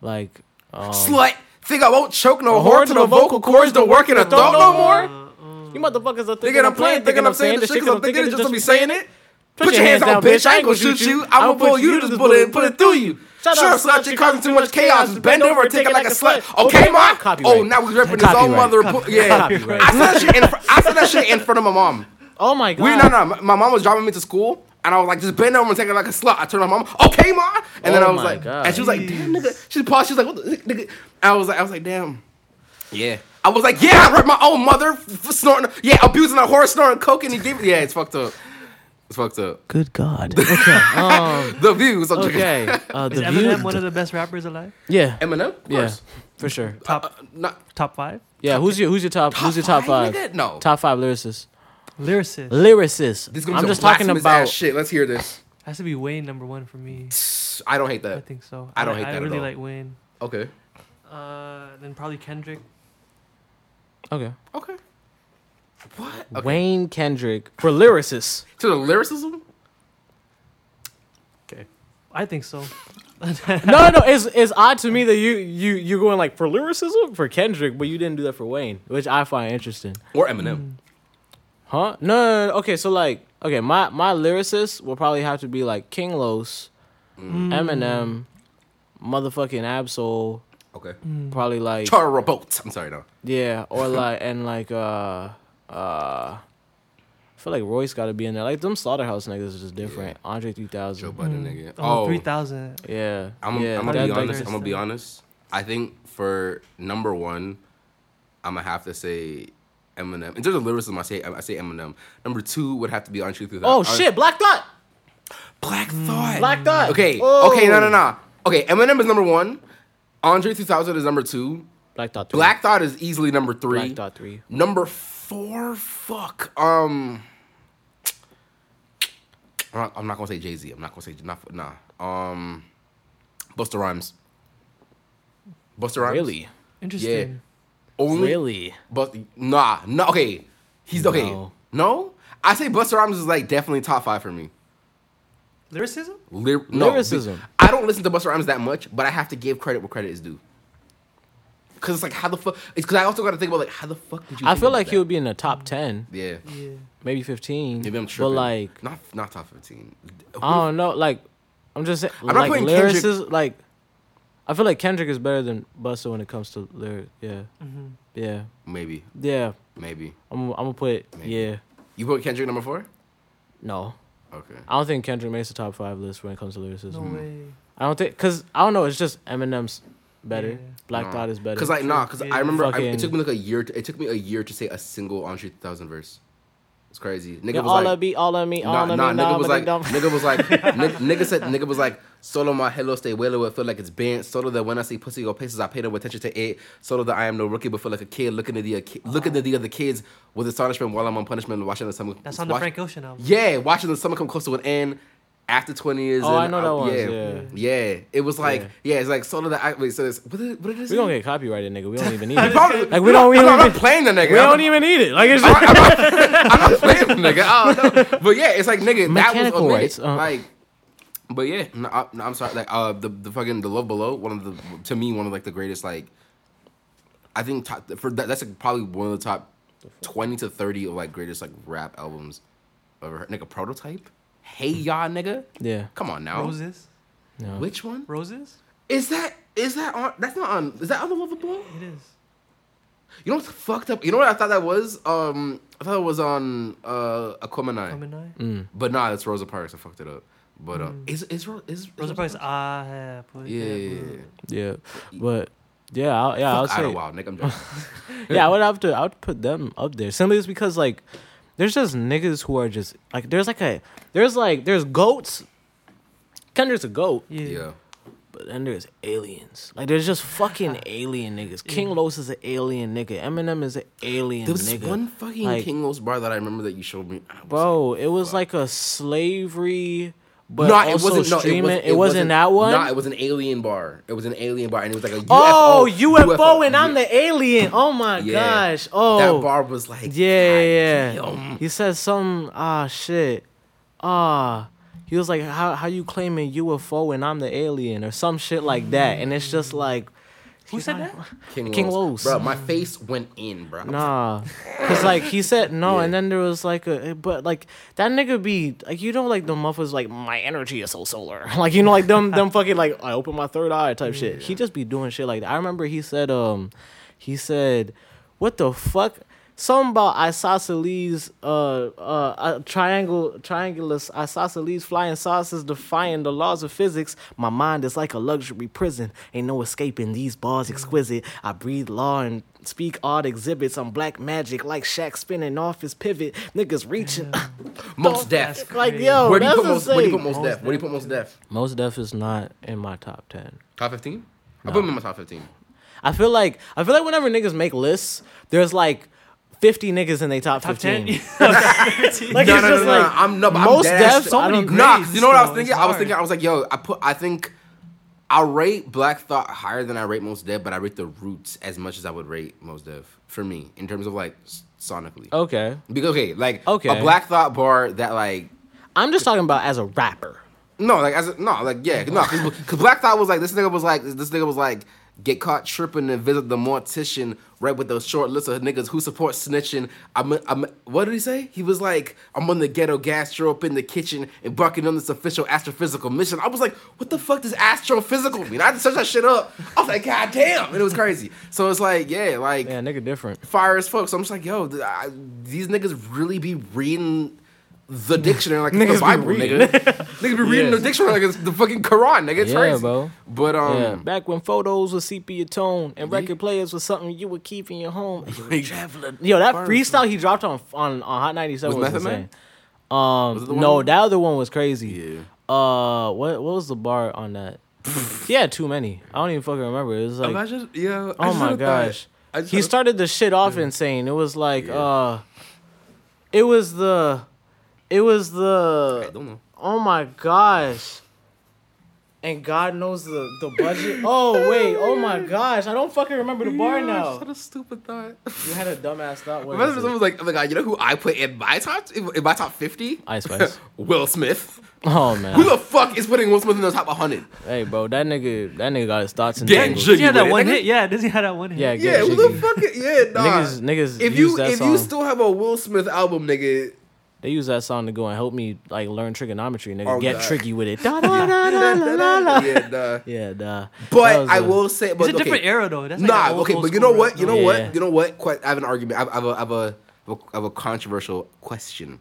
like um, slut. Think I won't choke no whore till the vocal cords don't work in a throat no more. You motherfuckers are thinking Thinking I'm playing, thinking I'm saying the shit, cause I'm thinking it just to be saying it. Put your hands down, bitch. I ain't gonna shoot you. I'm gonna pull you to this bullet and put it through you. Shut sure, up, slut, slut, you're causing too much chaos. Just bend over and take it like a slut. Okay, Okay, ma? Oh, now he's ripping his own mother. Yeah. I said that shit in fr- I said that shit in front of my mom. Oh my god. We no no. My my mom was driving me to school, and I was like, just bend over and take it like a slut. I turned to my mom. Okay, ma. And then Oh I was like, God. and she was like, damn, nigga. She paused. She was like, what the nigga? And I was like, I was like, damn. Yeah. I was like, yeah, I ripped my own mother for snorting. Yeah, abusing a horse, snorting coke, and he gave. Yeah, it's fucked up. It's fucked up. Good God. Okay. Um. The views. I'm. Okay. Uh, Is Eminem view. one of the best rappers alive? Yeah. Eminem. Of Yeah. course. For sure. Top Uh, not top five Yeah. Who's your Who's your top, Who's your top five? nigga? No. Top five lyricists. lyricist. Lyricists. This gonna be I'm just talking about. shit. Let's hear this. Has to be Wayne number one for me. I don't hate that. I think so. I don't hate I that at really all. like Wayne. Okay. Uh, then probably Kendrick. Okay. Okay. What? Okay. Wayne Kendrick for lyricists. To the lyricism? Okay. I think so. no, no, no. It's it's odd to me that you you you're going like for lyricism for Kendrick, but you didn't do that for Wayne, which I find interesting. Or Eminem. Huh? No, no, no. Okay, so like, okay, my my lyricists will probably have to be like King Los, Mm. Eminem, motherfucking Ab-Soul, Okay. probably like Chara boat. I'm sorry, no. yeah, or like and like uh uh. I feel like Royce got to be in there. Like them Slaughterhouse niggas is just different. Andre three Joe thousand. Budden nigga. Oh, Oh, 3000. Yeah. I'm, yeah. I'm gonna be that- honest. I'm gonna be honest. I think for number one, I'm gonna have to say Eminem. In terms of lyricism, I say I say Eminem. Number two would have to be Untrue Through Oh shit, Black Thought. Black Thought. Black Thought. Okay. Oh. Okay. No. No. No. Okay. Eminem is number one. Andre 3000 is number two. Black Thought. Three. Black Thought is easily number three. Black Thought three. Number four, fuck. Um, I'm not, I'm not gonna say Jay Z. I'm not gonna say not nah. Um, Busta Rhymes. Busta Rhymes. Really? Interesting. Only. Really? But nah, no. Okay, he's okay. No. No, I say Busta Rhymes is like definitely top five for me. Lyricism? Lyr- no, Lyricism. I don't listen to Busta Rhymes that much, but I have to give credit where credit is due. Cause it's like how the fuck. It's because I also got to think about like how the fuck did you? I think feel about like he would be in the top ten, Yeah. Yeah. maybe fifteen. Maybe I'm But like, not not top fifteen. I don't know. Like, I'm just saying. not like not putting Kendrick- lyricists, like, I feel like Kendrick is better than Busta when it comes to lyrics. Yeah, Mm-hmm. yeah, Maybe, yeah. maybe. I'm, I'm gonna put Maybe. yeah. You put Kendrick number four? No, Okay. I don't think Kendrick makes the top five list when it comes to lyricism. No way. I don't think because I don't know. It's just Eminem's better. Yeah. Black Nah. Thought is better. Cause like nah, cause Yeah. I remember I, it took me like a year. To, it took me a year to say a single Andre 3000 verse. It's crazy. Nigga Yeah, was all like, of me, all of me, all Nah, of nah, me. Nah, nigga was like, nigga was like, nigga, nigga said, nigga was like, solo my hello stay well, it feel like it's bent. Solo that when I see pussy go places, I pay no attention to it. Solo that I am no rookie, but feel like a kid looking at the uh, ki- looking at the other kids with astonishment while I'm on punishment, watching the summer. That's on the watch- Frank Ocean album. Yeah, watching the summer come close to an end. After twenty years, Oh, I and know that I- one, Yeah, yeah. yeah, It was like, Yeah. yeah, it's like solo that I wait. So it's, what did, what it we gonna get copyrighted, nigga. We don't even need it. probably- Like we don't I'm not- I'm even. not playing the nigga. We don't even need it. Like it's I'm not, I'm not playing the nigga. I don't. But yeah, it's like nigga, that was Mechanical rights, uh. Like, but yeah, no, I, no, I'm sorry. Like, uh, the the fucking the love below, one of the to me one of like the greatest. Like, I think top, for that, that's like probably one of the top twenty to thirty of like greatest like rap albums ever. heard. Nigga, prototype. Hey y'all, nigga. yeah. Come on now. Roses. No. Which one Roses. is that? Is that on? That's not on. Is that on the love below? It is. You know what's fucked up? You know what I thought that was? Um, I thought it was on uh Aquemini. Gemini. Mm. But nah, it's Rosa Parks. I fucked it up. But uh, Mm. is is is, is Rosa Parks. I have. put Yeah, yeah, blue. yeah. Yeah, but yeah, I'll, yeah, I'll Fuck say. Idlewild, Nick. I'm joking. yeah, I would have to. I would put them up there simply just because like, there's just niggas who are just like there's like a there's like there's goats. Kendrick's a goat, Yeah. yeah. but then there's aliens. Like there's just fucking alien niggas. King Los is an alien nigga. Eminem is an alien There was nigga. one fucking Like- King Los bar that I remember that you showed me. I was Bro, it was like a slavery, but no, it wasn't. No, it, It, was, wasn't, that one. No, it was an alien bar. It was an alien bar, and it was like a UFO. oh, UFO, and I'm the alien. Oh my Yeah. gosh. Oh, That bar was like Yeah, yeah. God damn. He said some ah shit. Ah. He was like, How how you claiming UFO and I'm the alien or some shit like that. And it's just like Who he's said that? King, King Los. Los. Bro, my face went in, bro. I was like, Nah. Cause like he said no, Yeah. and then there was like a but like that nigga be like you know like the muffins like my energy is so solar. Like you know like them them fucking like I open my third eye type shit. He just be doing shit like that. I remember he said um he said what the fuck Something about isosceles, uh, uh, uh, triangle, triangulus, isosceles, flying saucers, defying the laws of physics. My mind is like a luxury prison. Ain't no escaping these bars exquisite. I breathe law and speak odd exhibits. I'm black magic, like Shaq spinning off his pivot. Niggas reaching. most That's deaf. like yo, Where do you put most? Where do you put most Mos Def? Where do you Def. put Mos Def? Mos Def is not in my top ten. Top fifteen. I put him in my top fifteen. I feel like I feel like whenever niggas make lists, there's like. 50 niggas in their top, Top 15. ten. Like, no, it's no, no, just no, like no. I'm no, but most I'm dead so many don't- Nah, 'cause grades, you know what I was thinking? it's I was thinking, I was like, yo, I put, I think, I rate Black Thought higher than I rate Mos Def, but I rate the Roots as much as I would rate Mos Def for me in terms of like sonically. Okay. Because okay, like Okay. a Black Thought bar that like I'm just talking about as a rapper. no, like as a, no, like yeah, no, because Black Thought was like this nigga was like this nigga was like get caught tripping and visit the mortician right with those short list of niggas who support snitching. I'm, I'm what did he say? He was like I'm on the ghetto gastro up in the kitchen embarking on this official astrophysical mission. I was like, what the fuck does astrophysical mean? I had to search that shit up. I was like, god damn, and it was crazy. So it's like yeah, like Yeah, nigga different. fire as fuck. So I'm just like, yo, I, these niggas really be reading the dictionary like Niggas the Bible, reading. nigga. niggas be reading Yeah. the dictionary like it's the fucking Quran, nigga. It's Yeah, crazy, bro. But um, yeah, back when photos were sepia tone and record players was something you would keep in your home. You were traveling. Yo, that bars, freestyle he dropped on on, on Hot 97 Was was, Method Man? insane. Um, Was no, one- that other one was crazy. yeah. Uh, what what was the bar on that? he had too many. I don't even fucking remember. It was like, Imagine, yeah. oh my gosh. He started the shit off insane. It was like, Yeah. uh, it was the, it was I the, don't know. oh my gosh. And God knows the the budget. Oh wait, oh my gosh, I don't fucking remember the bar now. What a stupid thought. You had a dumbass thought. What Imagine is if it? someone was like, oh my god, you know who I put in my top in in my top fifty? Ice Spice. Will Smith. Oh man, Who the fuck is putting Will Smith in the top 100? hey bro, that nigga, that nigga got his thoughts in Gang jingles. jiggy He had that one nigga. hit. Yeah, does he have that one hit? Yeah, Yeah, who the fuck? is- Yeah, nah. Niggas, niggas if use you that if song. you still have a Will Smith album, nigga, they use that song to go and help me like learn trigonometry. Nigga, Oh, get God. tricky with it. Da, da, da, da, da, da, da. yeah, nah. Yeah, nah. That But was I a- will say, but It's a okay. different era though. That's like nah, an old, okay, old but you know what? You know. Yeah. what? You know what? Quite, I have an argument. I have, I have a, I have a, I have a controversial question.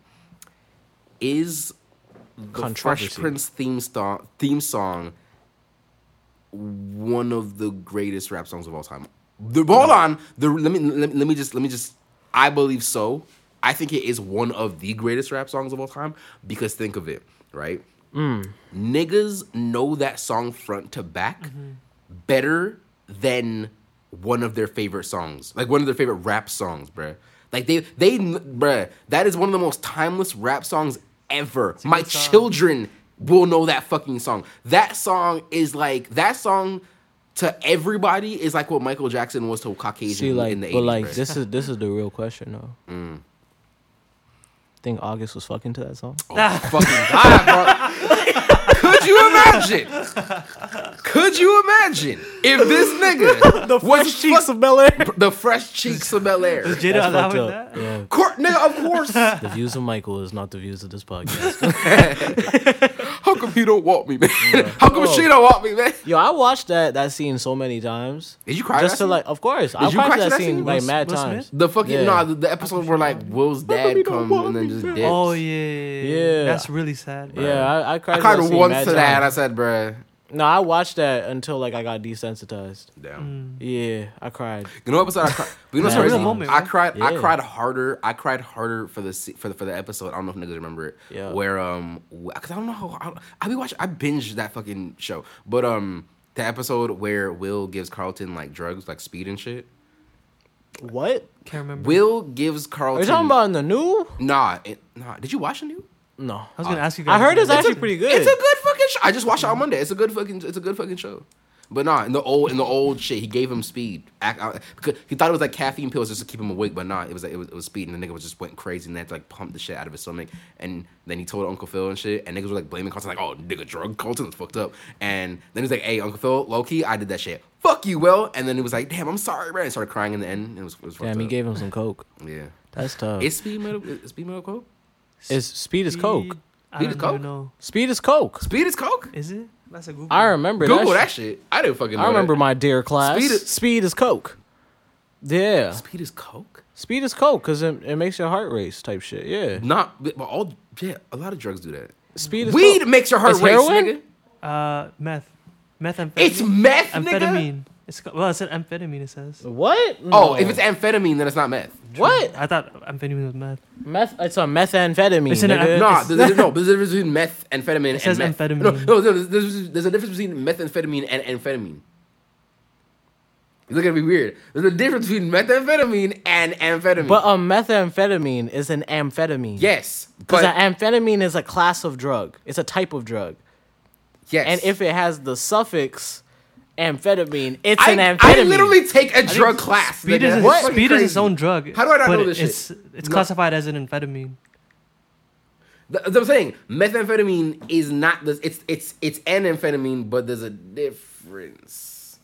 Is the Fresh Prince theme song theme song one of the greatest rap songs of all time. The, hold on, the let me let, let me just let me just. I believe so. I think it is one of the greatest rap songs of all time because think of it, right? Niggas know that song front to back better than one of their favorite songs, like one of their favorite rap songs, bruh. Like they they bruh, that is one of the most timeless rap songs ever. My song. children will know that fucking song. That song is like that song to everybody is like what Michael Jackson was to Caucasian See, like, in the 80s. but like bruh. this is this is the real question though. Mm. Think August was fucking to that song? Oh, fucking God, bro. Could you imagine? Could you imagine if this nigga the was fuck- of Bel Air. the fresh cheeks of Bel Air? Is Jada allowing that? Yeah. Court, nigga, of course. The views of Michael is not the views of this podcast. How come he don't want me, man? How come Oh. she don't want me, man? Yo, I watched that that scene so many times. Did you cry? Just that to scene? like, of course, I Did you watched cry to that, that scene scene? like Will- mad Will times. Smith? the fucking Yeah. no, the, the episode where like Will's dad he comes and then just bro? dips. Oh yeah, Yeah. That's really sad. bro. Yeah, I, I cried. I cried once mad to that. I times. Said, bruh. No, I watched that until like I got desensitized. Damn. Yeah, I cried. You know what episode I cried? You know what's Man, crazy? real moment, I man. cried. I Yeah. cried harder. I cried harder for the se- for the for the episode. I don't know if niggas remember it. Yeah. Where um, because I don't know how I, I be watching. I binged that fucking show, but um, the episode where Will gives Carlton like drugs, like speed and shit. What? Can't remember. Will gives Are Carlton. you talking about in the new? Nah, it, nah. Did you watch the new? No. I was gonna ask you guys. I heard it's actually that. pretty good. It's a good fucking show. I just watched it on Monday. It's a good fucking. It's a good fucking show. But nah, in the old in the old shit, he gave him speed. Act, uh, because he thought it was like caffeine pills just to keep him awake, but nah, it was like, it was it was speed, and the nigga was just went crazy and they had to like pump the shit out of his stomach. And then he told Uncle Phil and shit, and niggas were like blaming Carlton, like, oh nigga, drug Carlton is fucked up. And then he's like, hey, Uncle Phil, low key, I did that shit. Fuck you, Will. And then he was like, damn, I'm sorry, bro. And started crying in the end. And it was, it was Damn, he up. gave him some coke. yeah. That's tough. Is speed metal? Is speed metal coke? Is speed is coke. I Speed don't is coke? know. Speed is coke. Speed is coke. Is it? That's a Google. I remember Google that. that shit. shit. I didn't fucking. Know I remember that. my dear class. Speed Speed is- is, coke. Yeah, Speed is coke. speed is coke because it, it makes your heart race type shit. Yeah, Not, but all yeah, a lot of drugs do that. speed is Weed coke. makes your heart It's race, heroin? nigga. Uh, meth, methamphetamine. It's meth, nigga. amphetamine. It's co- well, it said amphetamine. It says. What? Oh, if it's amphetamine, then it's not meth. what I thought amphetamine was meth. meth? It's a methamphetamine. It's an nigga. am- No, It's- there's, no, there's a difference between methamphetamine and says meth. amphetamine. No, no, there's, there's, there's a difference between methamphetamine and amphetamine. It's gonna be weird. There's a difference between methamphetamine and amphetamine. But a methamphetamine is an amphetamine. yes, Because an amphetamine is a class of drug. It's a type of drug. yes, And if it has the suffix amphetamine, it's I, an amphetamine. I literally take a drug class. Speed nigga. is what? Speed is its own drug. How do I not know this it's, shit? It's No. classified as an amphetamine. Th- That's what I'm saying. Methamphetamine is not the it's it's it's an amphetamine, but there's a difference.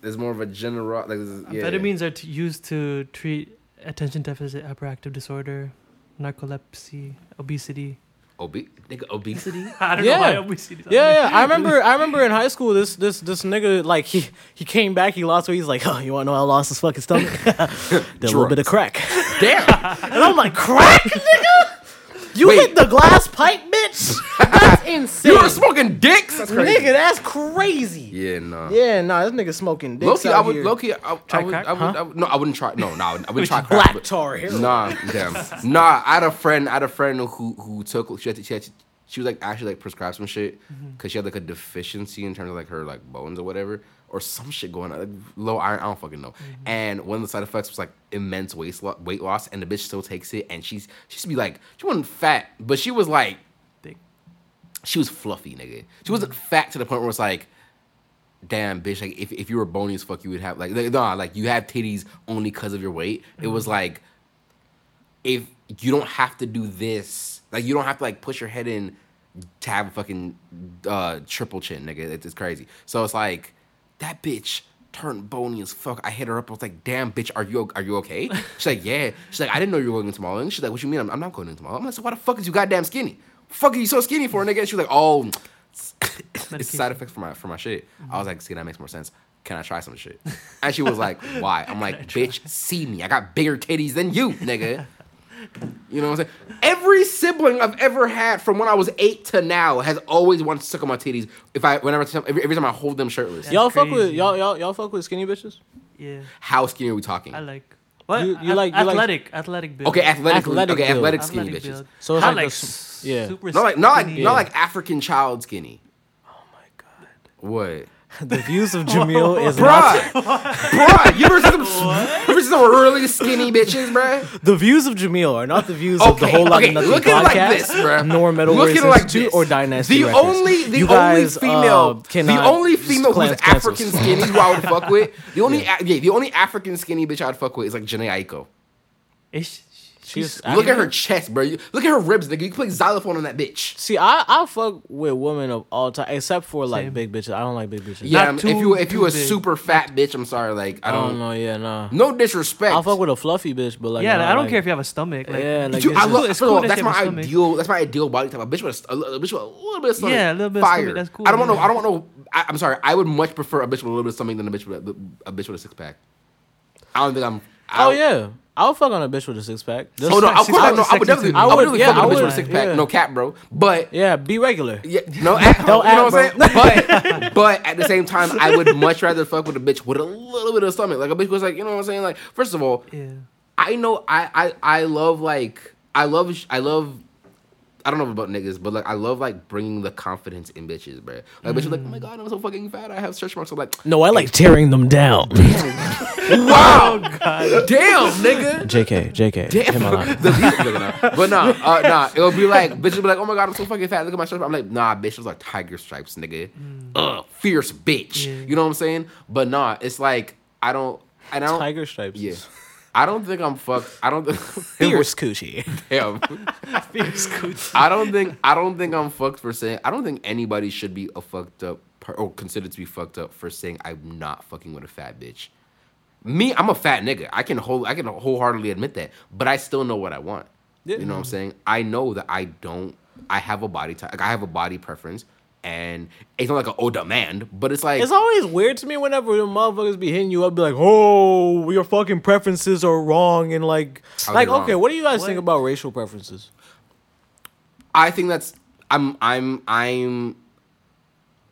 There's more of a general like there's, yeah. Amphetamines are t- used to treat attention deficit hyperactive disorder, narcolepsy, obesity. Obe- nigga, obesity. I don't Yeah. know why obesity. Yeah, yeah. I remember. I remember in high school, this this this nigga like he he came back. He lost weight. He's like, oh, you want to know how I lost his fucking stomach? Did a little bit of crack. Damn. And I'm like, crack, nigga. You Wait. hit the glass pipe, bitch. That's insane. You were smoking dicks. That's crazy. nigga. That's crazy. Yeah, no. Yeah, nah, this nigga smoking dicks low key, I out would. here. low key, I, I, Try would, crack? I would, Huh? I would. No, I wouldn't try. No, no, I wouldn't, I wouldn't try is crack. Black but- tar heroin. Nah, damn. Nah, I had a friend. I had a friend who who took. She had to, she, had to, she was like actually like prescribed some shit mm-hmm. because she had like a deficiency in terms of like her like bones or whatever or some shit going on, like, low iron. I don't fucking know. Mm-hmm. And one of the side effects was like immense weight lo- weight loss, and the bitch still takes it. And she's she used to be like she wasn't fat, but she was like Thick. she was fluffy, nigga. She wasn't mm-hmm. fat to the point where it's like, damn, bitch. Like if, if you were bony as fuck, you would have like like, nah, like you have titties only because of your weight. It was mm-hmm. like if you don't have to do this, like you don't have to like push your head in to have a fucking uh, triple chin, nigga. It's, it's crazy. So it's like that bitch turned bony as fuck. I hit her up. I was like, damn, bitch, are you are you okay? She's like, yeah. She's like, I didn't know you were going into modeling. She's like, what you mean? I'm, I'm not going into modeling. I'm like, so why the fuck is you goddamn skinny? Fuck are you so skinny for, nigga? And she was like, oh, it's side effects for my for my shit. I was like, see, that makes more sense. Can I try some shit? And she was like, why? I'm like, bitch, see me. I got bigger titties than you, nigga. You know what I'm saying? Every sibling I've ever had from when I was eight to now has always wanted to suck on my titties. If I whenever every, every time I hold them shirtless. Yeah. y'all fuck with y'all y'all y'all fuck with skinny bitches. Yeah, How skinny are we talking? I like. What You- you Ath- like- you like- athletic, athletic build. Okay, athletic, Athletic okay, build. athletic skinny Athletic bitches. build. So it's Not like like the s- s- yeah. super Not like not like skinny. not like African child skinny. Oh my god. What? The views of Jamil is not Bruh, bruh, you ever seen some, you ever seen some really skinny bitches, bruh? the views of Jamil are not the views of the Okay, whole lot okay, of nothing look at it like podcast, this, bruh. nor Metal Look at it Races like 2 this. or Dynasty The Records. only, the you only guys, female, uh, the cannot only female who's cleanse cancels. African skinny who I would fuck with, the only, yeah. yeah, the only African skinny bitch I'd fuck with is like Jhené Aiko. Is She's Look at her chest, bro. You- Look at her ribs, nigga. You can play xylophone on that bitch. See, I I fuck with women of all time, except for like Same. big bitches. I don't like big bitches. Yeah, Not I'm- if you if you a big. super fat bitch, I'm sorry. Like I I don't. don't know. Yeah, nah. No disrespect. I'll fuck with a fluffy bitch, but like yeah, not I don't like- care if you have a stomach. Like, Yeah, like Dude, I just- love. it's cool that's my have stomach. ideal. That's my ideal body type. A bitch with a, a, little- a bitch with a little bit of stomach. Yeah, a little bit of fire. stomach, that's cool, I don't want no. I don't want no. I, I'm sorry. I would much prefer a bitch with a little bit of stomach than a bitch with a, a bitch with a six pack. I don't think I'm. I Oh don't- yeah, I would fuck on a bitch with a six pack. Oh no! Of Six course, I, no, I would sexy definitely. I would I would- definitely yeah, fuck with I a bitch with a six pack. yeah. No cap, bro. But Yeah, be regular. Yeah, no, at, you know Don't what I'm saying? But but at the same time, I would much rather fuck with a bitch with a little bit of stomach. Like a bitch was like, you know what I'm saying? Like, first of all, yeah. I know I I I love like I love I love. I don't know about niggas, but like I love like bringing the confidence in bitches, bro. Like bitches like, oh my god, I'm so fucking fat. I have stretch marks. I'm like, No, I like tearing them down. wow, god damn, nigga. Jk, Jk. Damn. hit my line. The- these- no, no. But nah, uh, nah. It'll be like bitches will be like, oh my god, I'm so fucking fat. Look at my stripes. I'm like, nah, bitch. It's like tiger stripes, nigga. Ugh, fierce bitch. Yeah. You know what I'm saying? But nah, it's like I don't. I don't. Tiger stripes. Yeah. I don't think I'm fucked. I don't. Think. Fierce coochie. Damn. Fierce coochie. I don't think. I don't think I'm fucked for saying. I don't think anybody should be a fucked up per, or considered to be fucked up for saying I'm not fucking with a fat bitch. Me, I'm a fat nigga. I can whole. I can wholeheartedly admit that. But I still know what I want. Yeah. You know what I'm saying? I know that I don't. I have a body type. Like I have a body preference, and it's not like an oh demand, but it's like It's always weird to me whenever the motherfuckers be hitting you up, be like, "Oh, your fucking preferences are wrong," and like, like, it wrong? okay, what do you guys What? think about racial preferences? I think that's. I'm. I'm. I'm.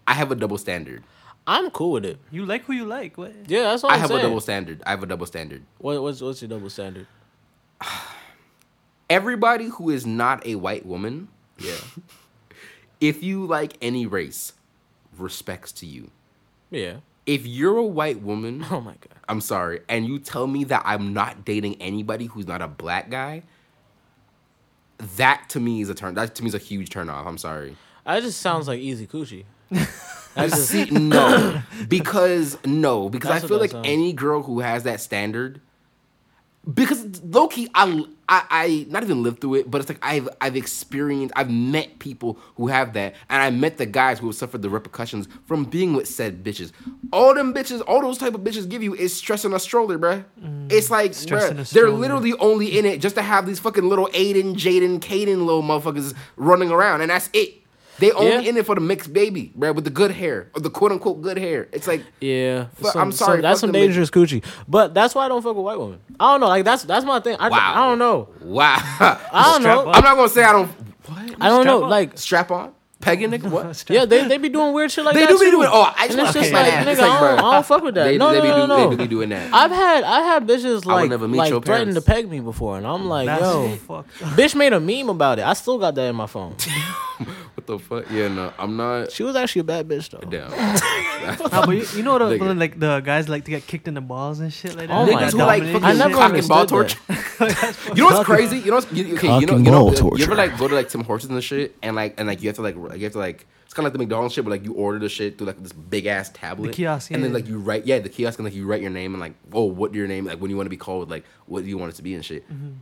I have a double standard. I'm cool with it. You like who you like. What? Yeah, that's what I I'm have saying. a double standard. I have a double standard. What, what's what's your double standard? everybody who is not a white woman, Yeah, if you like any race, respects to you. yeah. If you're a white woman, Oh my god. I'm sorry, and you tell me that I'm not dating anybody who's not a black guy, that to me is a turn. That to me is a huge turn off. I'm sorry. That just sounds like easy coochie. That's just See, no, because no, because That's I feel like sounds. any girl who has that standard, because low key, I, I, I not even lived through it, but it's like I've, I've experienced, I've met people who have that, and I met the guys who have suffered the repercussions from being with said bitches. All them bitches, all those type of bitches give you is stress in a stroller, bruh. It's like, bruh, they're literally only in it just to have these fucking little Aiden, Jaden, Caden little motherfuckers running around, and that's it. They only Yeah. in it for the mixed baby, bruh, with the good hair, or the quote unquote good hair. It's like, Yeah, Fuck, some- I'm sorry, some- that's some them dangerous coochie. But that's why I don't fuck with white women. I don't know. Like that's that's my thing. I, Wow. I don't know. wow. I don't know. up. I'm not gonna say I don't. What? I don't know. Strap up. Like Strap on, pegging nigga. What? yeah, they, they be doing weird shit like They that do be too. doing- oh, I just and it's wanna just kick like my nigga, It's like, I, don't. I don't fuck with that. They, no, they no, be no, do, no. They be doing that. I've had I had bitches like never meet like your threaten to peg me before, and I'm like, That's yo, fucked. bitch made a meme about it. I still got that in my phone. What the fuck? Yeah, no, I'm not. She was actually a bad bitch though. Damn. Nah, but you, you know the, Nigga. like the guys like to get kicked in the balls and shit like that. Oh my got Niggas who like dominated fucking I never cock and ball understood torture. you know what's crazy? You know what's you, okay? Cock You know and you know ball you torture. ever like go to like Tim Hortons and shit, and like and like you have to like you have to like it's kind of like the McDonald's shit, but like you order the shit through like this big ass tablet, kiosk, and then like you write yeah the kiosk and like you write your name and like oh what your name like when you want to be called like what do you want it to be and shit. Mm-hmm.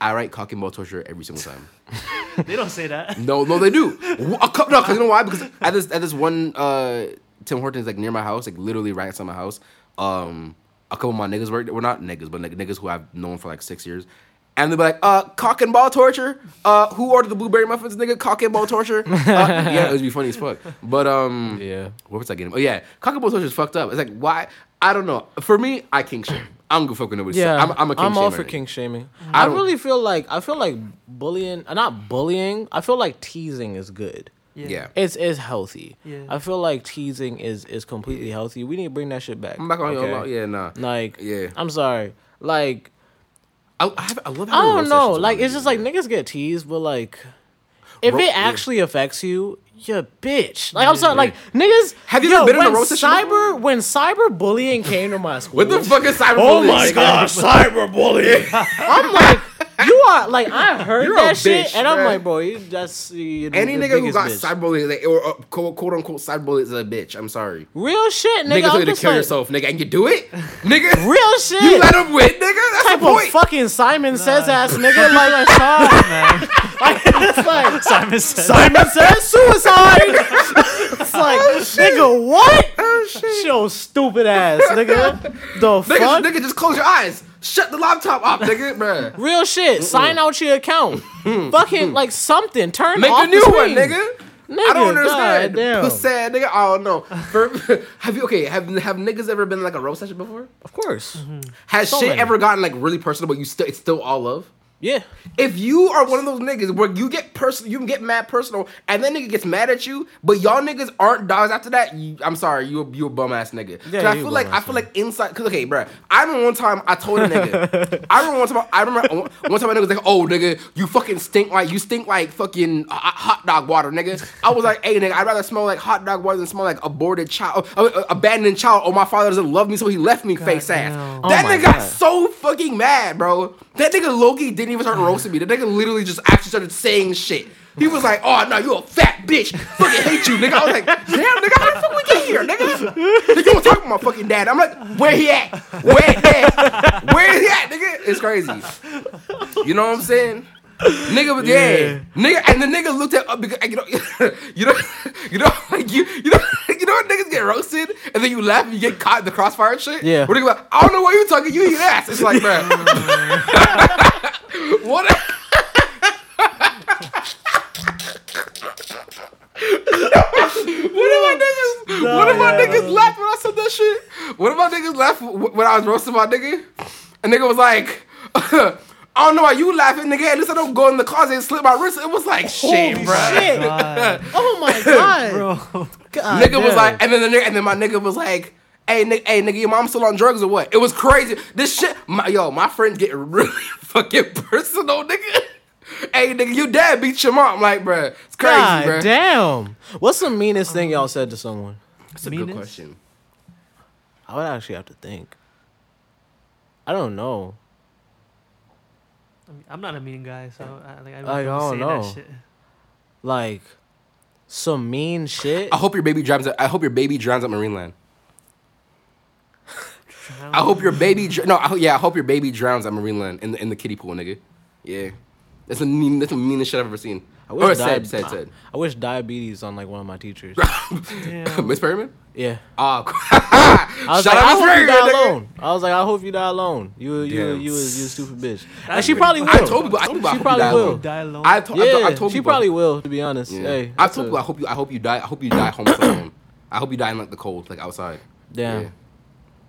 I write cock and ball torture every single time. They don't say that. No, no, they do. A cou- No, because you know why? Because at this at this one uh, Tim Hortons like near my house, like literally right outside my house. Um, a couple of my niggas work. Well, not niggas, but like niggas who I've known for like six years. And they'll be like, uh, cock and ball torture. Uh, who ordered the blueberry muffins, nigga? Cock and ball torture. Uh, yeah, it would be funny as fuck. But um, Yeah. what was I getting? Oh yeah, cock and ball torture is fucked up. It's like why? I don't know. For me, I kink shame. I'm gonna fuck with nobody. Yeah, I'm, I'm a king I'm all for king shaming. I I, really feel like I feel like bullying, uh, not bullying. I feel like teasing is good. Yeah. It's is healthy. Yeah. I feel like teasing is is completely healthy. We need to bring that shit back. I'm back on okay? your Yeah, nah. Like, Yeah. I'm sorry. Like, I, I, have, I love I having don't know. Like, it's just like niggas, niggas get teased, but like, if Ro- it yeah. actually affects you, you bitch. Like, I'm sorry. Like, niggas. Have you yo, ever been in a when roast session cyber when cyberbullying came to my school? What the fuck is cyberbullying? Oh my nigga? god, cyberbullying! I'm like, you are like, I heard You're a that shit, bitch, and I'm bruh. like, bro, you just you know, Any the nigga who got bitch. cyberbullied, like, or uh, quote, quote unquote cyberbullied is a bitch. I'm sorry. real shit, nigga. Nigga tell I'm you to kill like, yourself, nigga, and you do it, nigga. Real shit. You let him win, nigga. That's type the of point. fucking Simon Says ass nigga like a man. like, it's like Simon says. Simon Says suicide. it's like nigga what? Oh shit. Show stupid ass nigga. The Nigga, fuck? nigga, just close your eyes. Shut the laptop off, nigga, bruh. Real shit. Sign out your account. Fucking like something. Turn Make off a new the one, screen. nigga. I don't understand. Pussy, nigga. I don't know. For, have you okay? Have have niggas ever been like a roast session before? Of course. Has So shit many. ever gotten like really personal, but you still it's still all love? Yeah. If you are one of those niggas where you get personal, you can get mad personal, and then nigga gets mad at you, but y'all niggas aren't dogs after that. You, I'm sorry, you a, you a bum ass nigga. Yeah, I feel like I bum-ass feel like inside. Cause okay, bro, I remember one time I told a nigga. I remember one time. I remember one time a nigga was like, "Oh, nigga, you fucking stink like you stink like fucking uh, hot dog water, nigga." I was like, "Hey, nigga, I'd rather smell like hot dog water than smell like aborted child, uh, uh, abandoned child, Oh, my father doesn't love me, so he left me, face ass." damn. That Oh my nigga got so fucking mad, bro. That nigga low key didn't even start roasting me. The nigga literally just actually started saying shit. He was like, "Oh no, you a fat bitch. Fucking hate you, nigga." I was like, "Damn, nigga, how the fuck we get here, nigga?" Nigga, you was talking about my fucking dad. I'm like, "Where he at? Where he at? Where he at, nigga?" It's crazy. You know what I'm saying? Nigga was yeah. Nigga and the nigga looked at uh, because you know you know you know like you you know you know when niggas get roasted and then you laugh and you get caught in the crossfire and shit. Yeah. Where nigga like, I don't know why you talking, you eat ass. It's like, man. What? What if my niggas? what if my yeah. niggas laughed when I said that shit? What if my niggas laughed when I was roasting my nigga? And nigga was like, I don't know why you laughing, nigga. At least I don't go in the closet and slip my wrist. It was like shit, Holy bro. shit. Oh my god. bro. God Nigga was like, and then the nigga, and then my nigga was like, "Hey, nigga, hey, nigga, your mom still on drugs or what?" It was crazy. This shit, my, yo, my friend get really fucking personal, nigga. Hey, nigga, you dad beat your mom, like, bruh. It's crazy, God bruh. damn. What's the meanest thing y'all said to someone? That's a good question. I would actually have to think. I don't know. I mean, I'm not a mean guy, so I, like I, I don't don't say know. that shit. Like some mean shit. I hope your baby drowns. Up, I hope your baby drowns at Marineland. I hope your baby. Dr- no, I, yeah, I hope your baby drowns at Marineland in the in the kiddie pool, nigga. Yeah, that's the mean. That's the meanest shit I've ever seen. I wish said, di- said, said. I wish diabetes on like one of my teachers. Miss Perryman. yeah. Oh, I was shout like, out I Miss hope you die nigga. alone. I was like, I hope you die alone. You, you, Damn. you, was, you a stupid bitch. And she probably will. pretty I told people. I told people. She probably you die will. alone. Die alone. I, to, I, Yeah, to, I told she people. probably will. To be honest, Yeah. hey, I told a- people. I hope you. I hope you die. I hope you die homeless at home. I hope you die in like the cold, like outside. Damn. Yeah.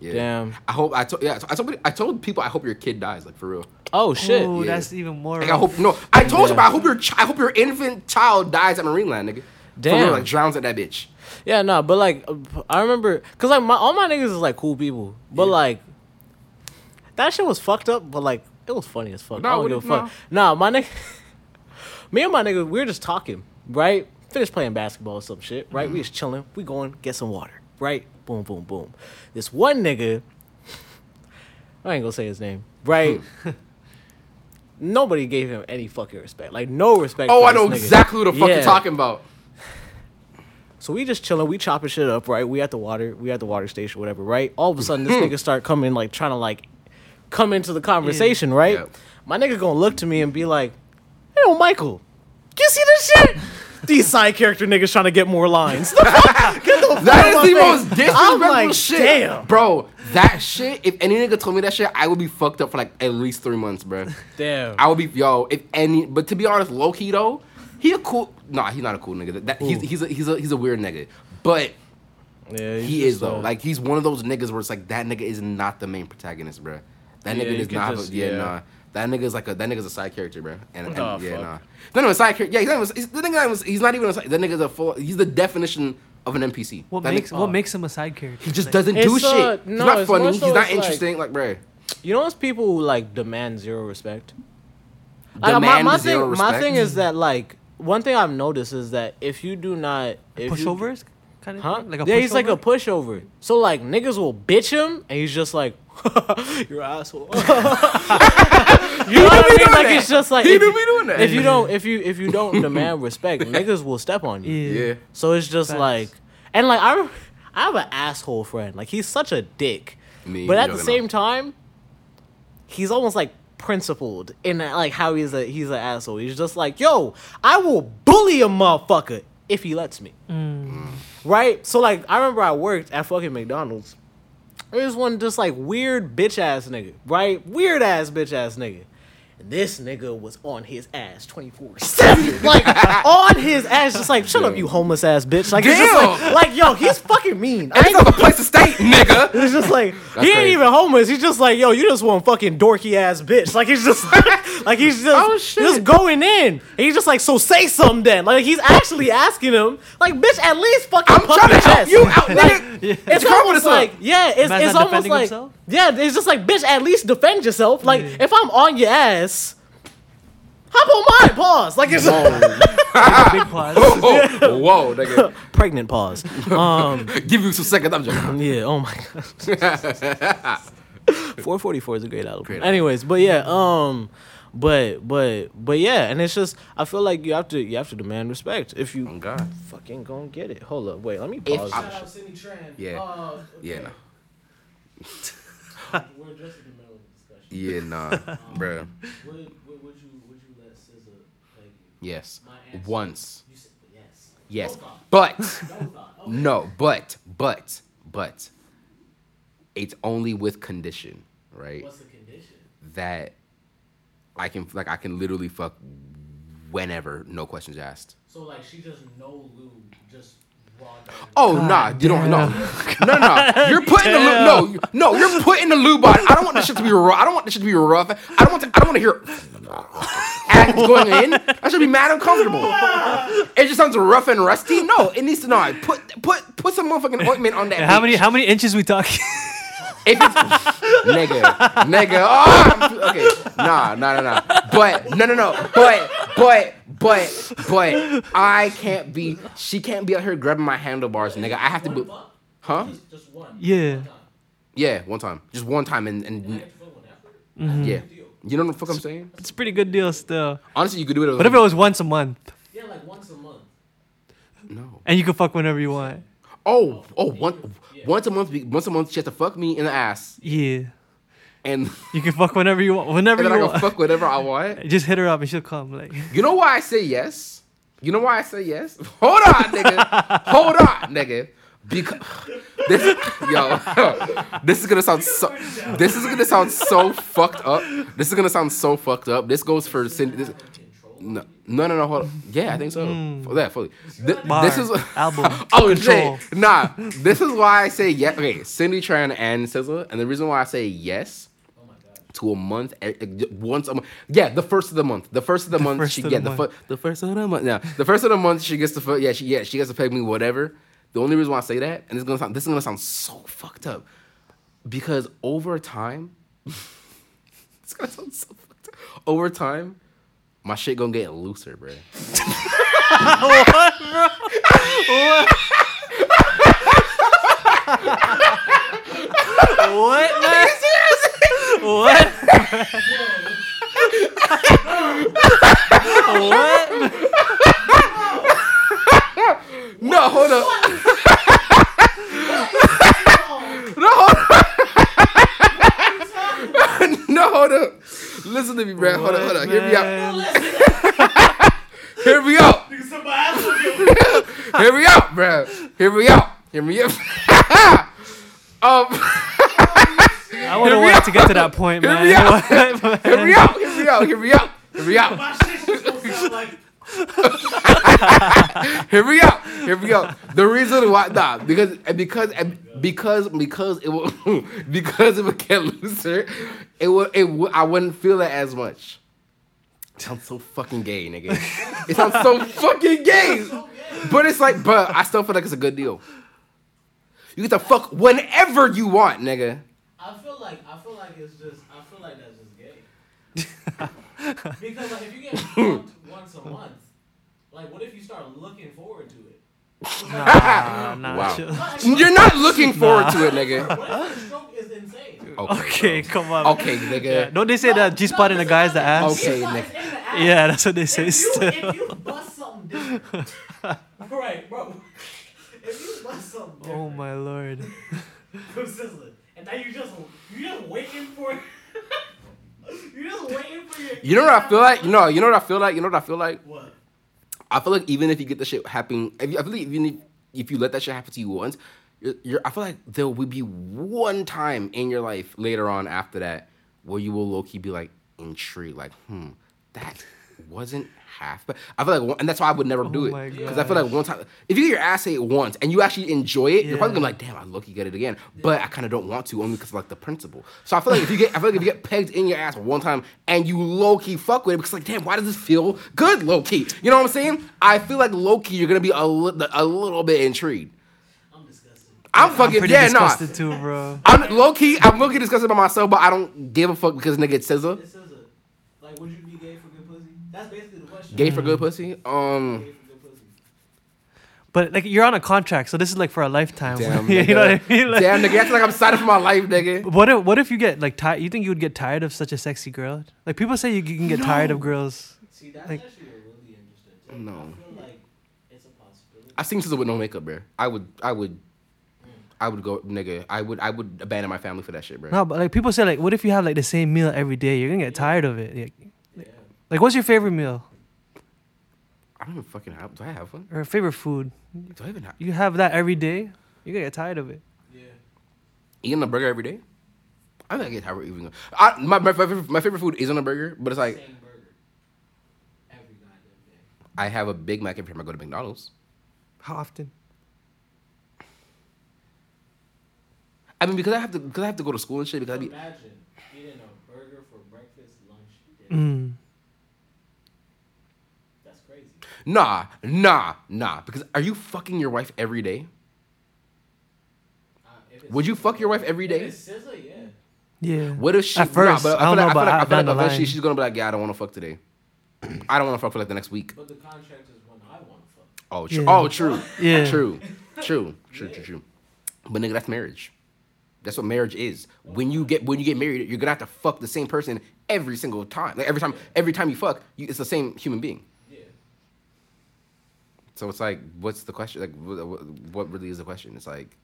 Yeah. Damn. I hope. I told. Yeah. I told. I told people. I hope your kid dies, like for real. Oh shit. Ooh, Yeah. that's even more. Like I hope no. I told Yeah. you, but I hope your chi- I hope your infant child dies at Marineland, nigga. For Damn. real, like drowns at that bitch. Yeah, no, but like uh, I remember, cause like my all my niggas is like cool people, but Yeah. like that shit was fucked up, but like it was funny as fuck. No, I don't what give a do you- fuck. Nah, my nigga, me and my nigga, we were just talking, right? Finished playing basketball or some shit, right? We just chilling. We going get some water, right? Boom, boom, boom. This one nigga, I ain't gonna say his name, right? Nobody gave him any fucking respect, like no respect. Oh, I know nigga. exactly who the fuck Yeah. you're talking about. So we just chilling, we chopping shit up, right? We at the water, we at the water station, whatever, right? All of a sudden, this nigga start coming, like trying to like come into the conversation, right? Yeah. My nigga gonna look to me and be like, "Hey, yo, Michael, you see this shit? These side character niggas trying to get more lines. The fuck? Get the fuck That out is my the most disrespectful like, shit, damn, bro. That shit. If any nigga told me that shit, I would be fucked up for like at least three months, bro. damn. I would be yo. If any, but to be honest, low key though, he a cool. Nah, he's not a cool nigga. That, that- he's he's a, he's a he's a weird nigga. But yeah, he is though. uh, Like he's one of those niggas where it's like that nigga is not the main protagonist, bro. That Yeah, nigga you does not. just- a, yeah, yeah. nah. That nigga's like a that nigga's a side character, bro. And, and Oh, yeah, fuck. nah. No, no, a side character. Yeah, he's not even, he's, the nigga not even, he's not even a side. That nigga's a full. He's the definition of an NPC. What That makes nigga- what makes him a side character? He just Like, doesn't do It's, uh, shit. no, he's not funny. more He's not it's like- interesting. Like, bro. You know, it's people who like demand zero respect. Like, my, Demand my zero thing, my thing is that like one thing I've noticed is that if you do not if you- pushovers, kind of Huh? like a yeah, he's like a pushover? pushover. So like niggas will bitch him, and he's just like, "You're an asshole." you know what I mean? Like that. it's just like He if, do be doing that. if you don't if you if you don't demand respect, niggas will step on you. Yeah. Yeah. So it's just Facts. like, and like I, I have an asshole friend. Like he's such a dick, Me, but at you the know. same time, he's almost like principled in like how he's a he's an asshole. He's just like, yo, I will bully a motherfucker if he lets me. Mm. Right? So like I remember I worked at fucking McDonald's. There was one just like weird bitch ass nigga, right? Weird ass bitch ass nigga. And this nigga was on his ass 24 7. Like, on his ass, just like, shut up, you homeless ass bitch. Like, it's just like, like, yo, he's fucking mean. I Ain't ain't got a place to stay, nigga. it's just like That's he ain't crazy. even homeless. He's just like, yo, you just one fucking dorky ass bitch. Like he's just like he's just Oh, shit. just going in. And he's just like, so say something then. Like he's actually asking him, like, bitch, at least fucking I'm puff trying to your help chest. you out, nigga. It's Get your almost like, yeah, it's, it's almost like, himself? yeah, it's just like, bitch, at least defend yourself. Like if I'm on your ass, hop on mine. Pause. Like it's a big pause. Oh, whoa, nigga. pregnant. Pause. Um. Give you some seconds. I'm joking. Yeah. Oh my god. 444 is a great album. Anyways, but yeah, um, but but but yeah, and it's just I feel like you have to you have to demand respect if you Oh, God. fucking gonna get it. Hold up, wait, let me If pause. I- this shit. Yeah. Yeah, no. We're just in the middle of the discussion. Yeah, nah, bruh. Would, would, would you would you let SZA play you? Yes. My. Once. You said yes. Yes. No. But No. Okay. no, but but but it's only with condition, right? What's the condition? That I can like I can literally fuck whenever, no questions asked. So like she just no lube, just raw. dog. Oh nah, you don't no no no. You're putting the lube no you- no you're putting the lube on. I don't want this shit to be rough. I don't want this shit to be rough. I don't want to, I don't want to hear as it's going in. I should be mad uncomfortable. It just sounds rough and rusty. No, it needs to no. Put put put some motherfucking ointment on that. how bitch. many how many inches we talking? If it's nigga, nigga, oh, okay, nah, nah, nah, nah. But no, no, no. But, but, but, but, I can't be. She can't be out here grabbing my handlebars, nigga. I have to be. Huh? Just one. yeah. Yeah, one time, just one time, and and Mm-hmm. yeah. You know what the fuck I'm saying? It's a pretty good deal still. Honestly, you could do it. What if it was once a month Yeah, like once a month. no? and you can fuck whenever you want? Oh, oh, oh one, once once a month. Once a month, she has to fuck me in the ass, Yeah. and, You can fuck whenever you want. Whenever and then you I can want. fuck whatever I want. Just hit her up and she'll come. Like You know why I say yes? You know why I say yes? Hold on, nigga. Hold on, nigga. Because this, yo, this is gonna sound so. This is gonna sound so fucked up. This is gonna sound so fucked up. This goes for Cindy. This, no, no, no, no. Hold on. Yeah, I think so. Yeah, fully. This is album, Oh control. Nah, this is why I say yes. Okay, Cindy Tran and SZA, and the reason why I say yes to a month, eh, eh, once a month. Yeah, the first of the month. The first of the, month, she yeah the the, month. the first of the month. Yeah, the first of the month she gets to fu- yeah she yeah she gets to pay me whatever. The only reason why I say that, and it's gonna sound this is gonna sound so fucked up, because over time, it's gonna sound so fucked up. Over time, my shit gonna get looser, bro. what? Man? what? what? No, hold up. no, hold up. no, hold up. Listen to me, bro. Hold up, hold up. Hear me out. Man. Hear me out. Hear me out, bro. Hear me out. Hear me out. um, I would Hear have me wanted out. to get to that point, Hear man. me out. hear me out. Hear me out. Hear me out. Hear me out. Here we go. Here we go. The reason why, nah, because and because and because because it will because if it get looser. It would it would, I wouldn't feel it as much. It sounds so fucking gay, nigga. It sounds so fucking gay. But it's like, but I still feel like it's a good deal. You get to fuck whenever you want, nigga. I feel like I feel like it's just I feel like that's just gay. because like if you get fucked once a month, like what if you start looking forward to it? Nah, nah, Wow. chill. You're not looking forward to it, nigga. What the stroke is insane? Okay, come on. Okay, nigga. Yeah, don't they say that G spot in the guy's the ass? Okay, nigga. it's in the ass. Yeah, that's what they say. If you, Still. if you bust something different, right, bro. If you bust something oh different, Oh my lord. from sizzling, and now you just you just waiting for you just waiting for your. You know what I feel like? You know, you know what I feel like? You know what I feel like? What? I feel like even if you get the shit happening, I feel like even if, if you let that shit happen to you once, you're, you're, I feel like there will be one time in your life later on after that where you will low key be like intrigued, like, hmm, that wasn't half. But I feel like, one- and that's why I would never do Oh it because I feel like one time, if you get your ass ate once and you actually enjoy it, you're probably gonna be like, damn, I low key get it again. But I kind of don't want to only because like the principle. So I feel like if you get, I feel like if you get pegged in your ass one time and you low key fuck with it because like, damn, why does this feel good, low key? You know what I'm saying? I feel like low key, you're gonna be a, li- a little bit intrigued. I'm disgusted. I'm I'm fucking pretty yeah, nah. too, bro. I'm low key. I'm low key disgusted by myself, but I don't give a fuck because nigga it's scissor. This is like. Would you be gay for good pussy? That's basically the question. Gay for good pussy. Um, Gay for good pussy. But like you're on a contract, so this is like for a lifetime. damn, you know what I nigga. mean? Like, damn, nigga. That's like I'm excited for my life, nigga. What if what if you get like tired? You think you would get tired of such a sexy girl? Like people say you, you can get tired of girls. See, that's Like- actually a really interesting. Take. No. I feel like it's a possibility. I seen SZA with no makeup, bro. I would, I would, I would go, nigga. I would, I would abandon my family for that shit, bro. No, but like people say like, what if you have like the same meal every day? You're gonna get tired of it. Like, Yeah. like what's your favorite meal I don't even fucking have. Do I have one? or favorite food? Do I even have? You have that every day. You're gonna get tired of it. Yeah. Eating a burger every day? I think I get tired of eating. I, my, my, favorite, my favorite food isn't a burger, but it's like Same burger. Every goddamn day. I have a Big Mac every time I go to McDonald's. How often? I mean, because I have to, because I have to go to school and shit. Because I be, Imagine eating a burger for breakfast, lunch, dinner. Mm. That's crazy. nah, nah, nah. Because are you fucking your wife every day? Uh, Would you fuck your wife every If day? it's SZA, yeah. Yeah. What if she? At first, nah, but I don't feel know, but I feel like, I feel like eventually she's gonna be like, yeah, I don't want to fuck today. I don't want to fuck for like the next week. But the contract is when I want to fuck. Oh, true. Yeah. Oh, true. Yeah. True. True. True. True. True. But nigga, that's marriage. That's what marriage is. When you get when you get married, you're gonna have to fuck the same person every single time. Like every time, every time you fuck, you, it's the same human being. Yeah. So it's like, what's the question? Like, what, what- what really is the question? It's like,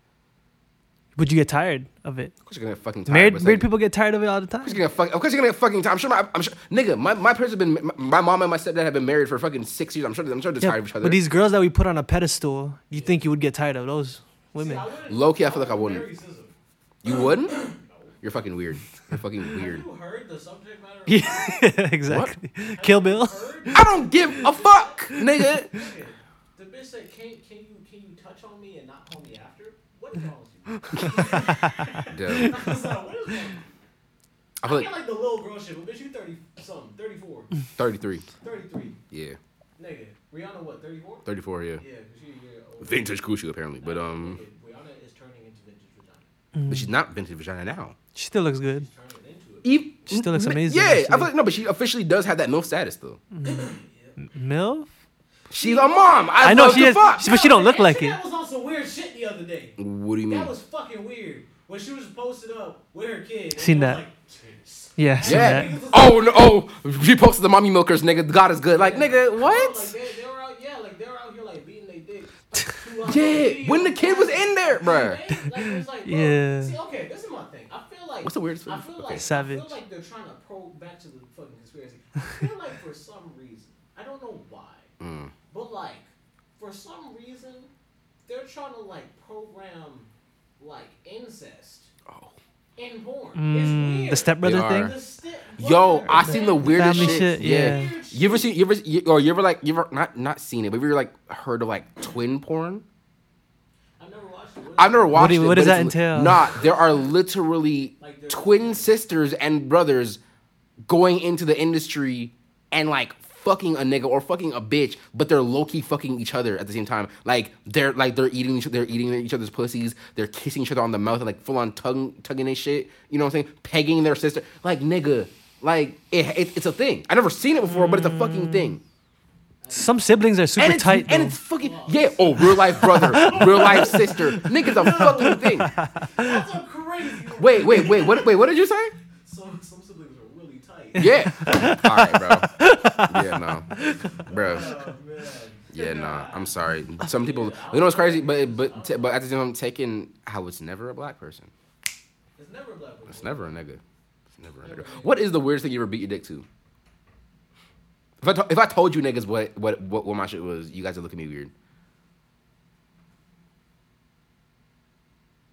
Would you get tired of it? of course you're gonna get fucking tired. Married married like, people get tired of it all the time. Of course you're gonna fuck. Of course you're gonna get fucking tired. I'm sure. My, I'm sure. Nigga, my my parents have been. My, my mom and my stepdad have been married for fucking six years. I'm sure. I'm sure they're Yeah, tired of each other. but these girls that we put on a pedestal, you think you would get tired of those women? See, Low key, I feel like I wouldn't wouldn't. marry SZA. You wouldn't? You're fucking weird. You're fucking weird. Have you heard the subject matter? of- Yeah, exactly. Kill Bill. I don't give a fuck, nigga. Okay. The bitch said, "Can can you can you touch on me and not call me after?" What is wrong with you? Dude, I was like, what is wrong? I I feel get like like the little girl shit, but bitch, you thirty something, 34, 33. 33. Yeah, Nigga, Rihanna what, 34? 34. Yeah. Yeah, 'cause she a year older. Vintage Kushu apparently, but um, Nigga, Rihanna is turning into vintage vagina. but she's not vintage vagina now. She still looks good. She's turning into it. Eve, She still looks amazing, Yeah, I feel like no, but she officially does have that milf status though. Milf? She's a mom. I, I know love she is, fuck. but she don't look like it. That was on some weird shit the other day. What do you mean? That was fucking weird. When she was posted up with her kid. Seen that. Like. Yeah, Yeah. that. Oh no! Oh, she posted the mommy milkers, nigga. God is good. Like, nigga, Like what? they, they were out, yeah, like they were out here like beating their dick. throughout Yeah, video. when the kid was in there, bruh. Like, like, bro, Yeah. See, okay, this is my thing. I feel like What's the weirdest? I feel like okay. I feel like they're trying to probe back to the fucking conspiracy. I feel like for some reason, I don't know why, Mm. but like for some reason, they're trying to like program like incest Oh. in porn. Mm, it's the stepbrother thing? The step- Yo, I seen the weirdest Family shit. shit, Yeah. yeah. You ever seen? You ever? You, or you ever like? You ever not not seen it? But you ever like heard of like twin porn? I've never watched it. I've never watched do- it. what but does that it's- entail? Nah, there are literally Like, they're- twin sisters and brothers going into the industry and like fucking a nigga or fucking a bitch, but they're low key fucking each other at the same time. Like they're like they're eating each they're eating each other's pussies. They're kissing each other on the mouth and like full on tongue tugging their shit. You know what I'm saying? Pegging their sister. Like nigga, like it, it, it's a thing. I never seen it before, but it's a fucking mm. thing. Some siblings are super And it's, tight. and though. it's fucking yeah. Oh, real life brother, real life sister. Nigga's a fucking thing. That's a crazy. Wait, wait, wait. What? Wait, what did you say? Yeah. All right, bro. Yeah, no, bro. Oh. Yeah, no. I'm sorry. Some people, you know, what's crazy, but but t- but at the same time, taking how it's never a black person. It's never a black person. It's never a nigga. It's never a nigga. What is the weirdest thing you ever beat your dick to? If I to- if I told you niggas what what what, what my shit was, you guys would look at me weird.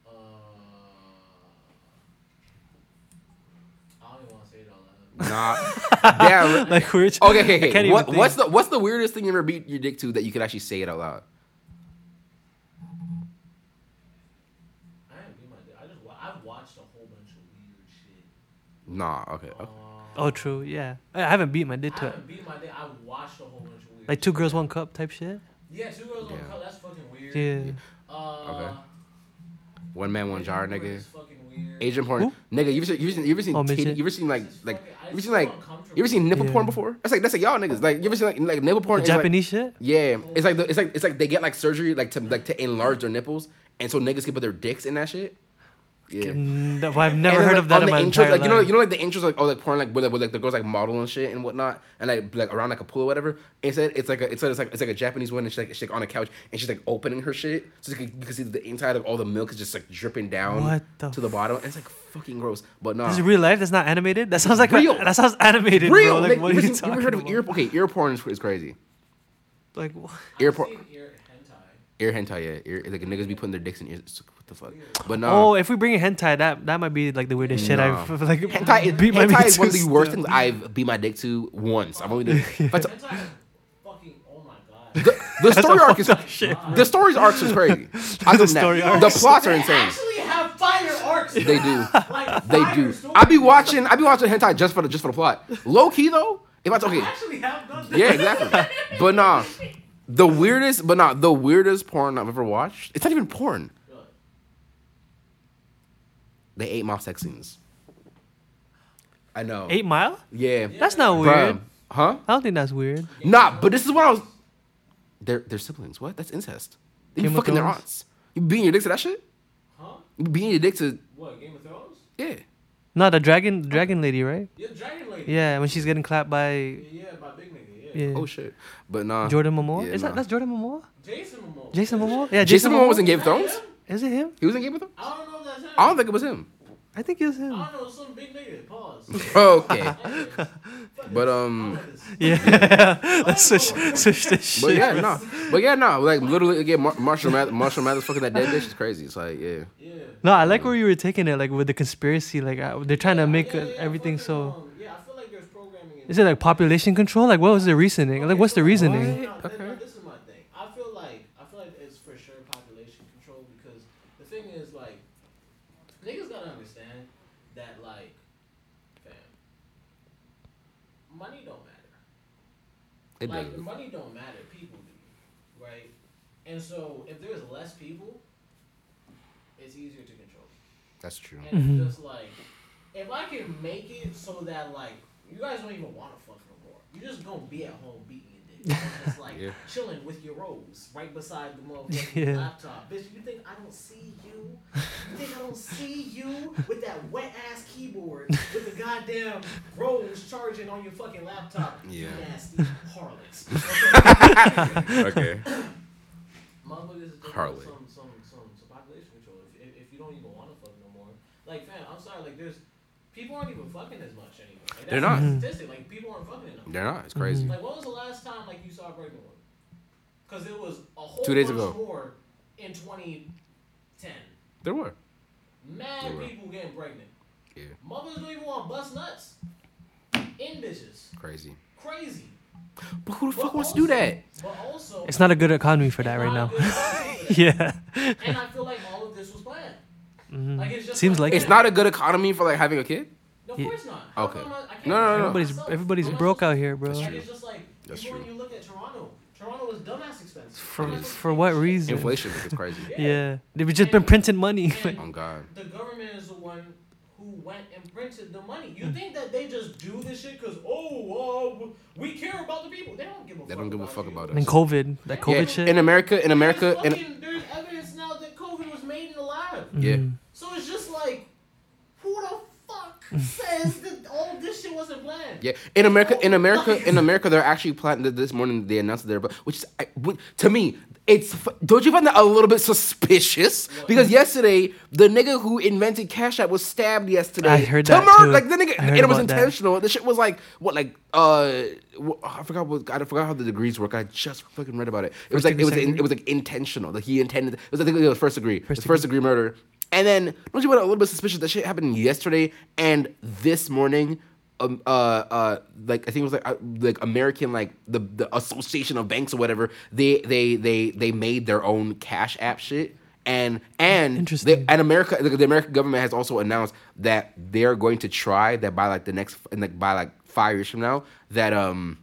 Uh, I don't even want to say it all loud. Nah. Damn. like we're Okay, okay, I okay. can't What, even what's the what's the weirdest thing you ever beat your dick to that you could actually say it out loud? I haven't beat my dick. I just I've watched a whole bunch of weird shit. Nah. Okay. okay. Oh, true. Yeah, I I haven't beat my dick I to it. haven't beat my dick. I've watched a whole bunch of weird. Like two girls, one cup type shit. Yeah, two girls on Yeah. cut. That's fucking weird. Yeah. Uh, Okay. One man, one jar, porn nigga. Is fucking. Asian porn, nigga. You ever seen you ever seen you ever seen, Oh, titty- midget. you ever seen like It's like fucking- I you ever seen like feel uncomfortable. you ever seen nipple Yeah. porn before? That's like that's like y'all niggas. Like you ever seen like, like nipple porn? The is, like- Japanese shit. yeah, it's like the, it's like it's like they get like surgery like to like to enlarge their nipples, and so niggas can put their dicks in that shit. Yeah. Well, I've never And heard like, of that on in the my intros, entire like you know, life. you know, like the intros, like oh, like porn, like where, like, like the girls like model and shit and whatnot, and like like around like a pool or whatever. Instead, it's like a, it's, like- it's like it's like a Japanese woman, and she's like she's like on a couch, and she's like opening her shit, so you can, you can see the inside of all the milk is just like dripping down What the to the bottom. And it's like fucking gross, but no. This is real life. That's not animated. That sounds like a- Real. that sounds animated, Real, bro. Like, Like, what you, are ever you seen- you talking ever heard of about? ear? Okay, ear porn is, is crazy. Like, what? Ear I've porn, ear hentai. ear hentai, yeah. Ear, like niggas be putting their dicks in ears. It's- What the fuck? But no. Oh, if we bring in hentai, that that might be like the weirdest shit No. I've like Hentai, is, beat my hentai meat is one of to the worst still. things I've beat my dick to once. I've only done. if I t- Hentai is fucking. Oh my god. the, the story arc is shit. the story's arcs is crazy. I The the story The arcs. plots are They insane. actually have fire arcs. They do. Like, They fire do. stories. I be watching. I be watching hentai just for the just for the plot. Low key though, if I They okay, actually have done that. yeah, exactly. But nah, the weirdest, but not the weirdest porn I've ever watched. It's not even porn. They eight mile sex scenes. I know. Eight Mile? Yeah. That's not Bruh. weird. Huh? I don't think that's weird. Nah, but this is what I was. They're they're siblings. What? That's incest. They be Game of fucking their Thrones? aunts. You beating your dick to that shit? Huh? You beating your dick to What? Game of Thrones? yeah. No, the dragon dragon lady, right? Yeah, Dragon Lady. Yeah, when she's getting clapped by Yeah, yeah, by Big Nigga. Yeah. yeah. Oh shit. But nah. Jordan Momoa. Yeah, Is nah. that that's Jordan Momoa? Jason Momoa. Jason Momoa? Yeah, Jason Momoa was in Game of Thrones. Is it him? He was in Game of Thrones. I don't know if him. I don't think it was him. I think it was him. I don't know, some big nigga. Pause. Okay. But um. Yeah, let's switch switch this But yeah, no. But yeah, no. Like literally, again, Mar- Marshall Math- Marshall Mathers fucking that dead bitch is crazy. It's like yeah. Yeah. No, I like where you were taking it, like with the conspiracy. Like uh, they're trying to make Yeah, uh, yeah, everything fucking, so. um, yeah, I feel like there's programming in Is it like population control? Like what was the reasoning? Like what's the reasoning? No, no, Okay. no, this is my thing. I feel like I feel like it's for sure population control because the thing is like niggas gotta understand that like fam money don't matter. It like does. money don't matter, people do, right? And so if there's less people, it's easier to control. That's true. And Mhm. it's just like, if I can make it so that like you guys don't even want to fuck no more, you're just gonna be at home beating your You're just like Yeah. chilling with your rose right beside the motherfucking Yeah. laptop. Bitch, you think I don't see you? You think I don't see you with that wet ass keyboard with the goddamn rose charging on your fucking laptop? You Yeah. nasty harlots. Okay? okay. Motherfuckers is just Harlot. some, some, some, some population control. If, if, if you don't even want to fuck no more, like, fam, I'm sorry, like, there's people aren't even fucking as much anymore. Like, that's They're not. Mm-hmm. statistic. Like, people aren't fucking enough. They're not. It's crazy. Mm-hmm. Like, when was the last time like you saw a pregnant one? Because it was a whole Two days bunch ago. more in 2010. There were. Mad They were. people getting pregnant. Yeah. Mothers don't even want to bust nuts. In bitches. Crazy. Crazy. But who the fuck wants to do that? But also, It's not a good economy for that right now. yeah. and I feel like all of this was planned. Mhm. Like it's just Seems like It's it. not a good economy for like having a kid. No, of Yeah. course not. Okay. I'm not- I can't No, no, no, no. Everybody's myself. everybody's I'm broke supposed out here, bro. That's true. Like, it's just like That's true. when you look at Toronto, Toronto is dumbass expensive. For I'm not supposed to for what shit. reason? Inflation is crazy. Yeah, they've just been printing money. And Oh God. the government is the one who went and printed the money. You think that they just do this shit because oh, uh, we care about the people? They don't give a They fuck. don't give a about fuck you. about and us. COVID, that COVID Yeah, shit. in America, in America, There's, in fucking, there's evidence now that COVID was made in the lab. yeah. Mhm. So it's just like, who the fuck says that all this shit wasn't planned? Yeah, in America, in America, in America, they're actually planning this morning. They announced it there, but which is I- to me, it's don't you find that a little bit suspicious? Because yesterday, the nigga who invented Cash App was stabbed yesterday. I heard that murder- too. Like the nigga, I heard and it was about that. intentional. The shit was like what, like uh, I forgot what I forgot how the degrees work. I just fucking read about it. It was First like it was in, it was like intentional. Like he intended. It was I think it was first degree. It was First first degree murder. And then don't you find it a little bit suspicious that shit happened yesterday and this morning? Um, uh, uh, like I think it was like uh, like American like the the Association of Banks or whatever. They they they they made their own Cash App shit. And and Interesting. they, and America the, the American government has also announced that they're going to try that by like the next and like by like five years from now that um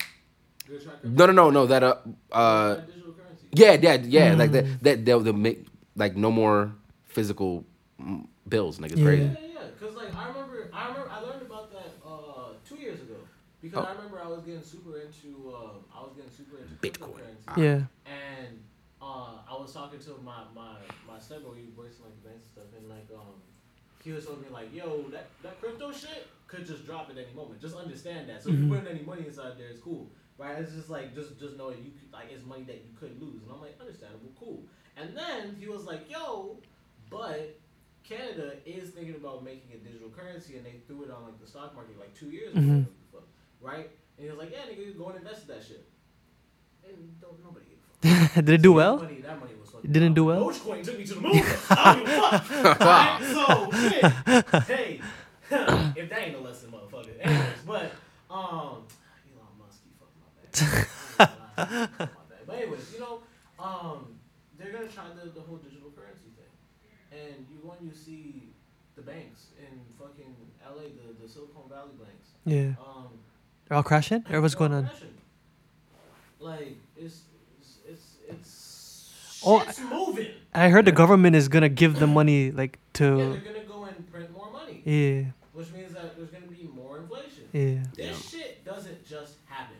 no no no no that uh uh record, digital currency. yeah, yeah, yeah. Like Mm. that, that they'll, they'll make like no more physical mm, bills. Niggas Yeah. crazy. Yeah, yeah, because like I remember, I remember, I learned about that uh, two years ago because Oh. I remember I was getting super into, um, I was getting super into Bitcoin. cryptocurrency. yeah. and uh, I was talking to my my my stepbro. He works in like the banks and stuff, and like um, he was telling me like, yo, that that crypto shit could just drop at any moment. Just understand that. So if you Mhm. put any money inside there, it's cool, right? It's just like just just know that you could, like it's money that you could lose, and I'm like, understandable, cool. And then he was like, yo, but Canada is thinking about making a digital currency, and they threw it on like the stock market like two years ago, Mhm. whatever right? And he was like, yeah, nigga, you go and invest in that shit. And don't nobody give a fuck. Did it do That well? money- that money was fucking It didn't do well? Dogecoin took me to the moon. I don't give a fuck. Alright, so shit. Hey, if that ain't a lesson, motherfucker. Anyways, but um, Elon Musk, you fucked my bad. I ain't gonna lie, you fucked my bad. But anyways, you know, um, they're gonna try the, the whole digital currency thing, and you you see the banks in fucking LA, the the Silicon Valley banks, Yeah. um, They're all crashing? Or what's going on? crashing. Like it's it's it's, it's Oh, shit's moving. I heard the government is gonna give the money like to. Yeah, to they're gonna go and print more money, yeah which means that there's gonna be more inflation. yeah. This shit doesn't just happen.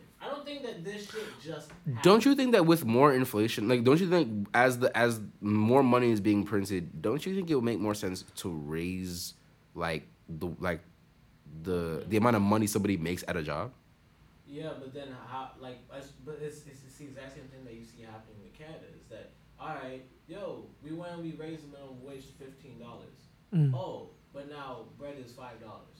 I don't think that this shit just. Happens. Don't you think that with more inflation, like, don't you think as the as more money is being printed, don't you think it would make more sense to raise like the like the the amount of money somebody makes at a job? Yeah, but then how? Like, as, but it's, it's it's the exact same thing that you see happening with Canada. Is that all right? Yo, we went and we raised the minimum wage to fifteen dollars. Mm. Oh, but now bread is five dollars.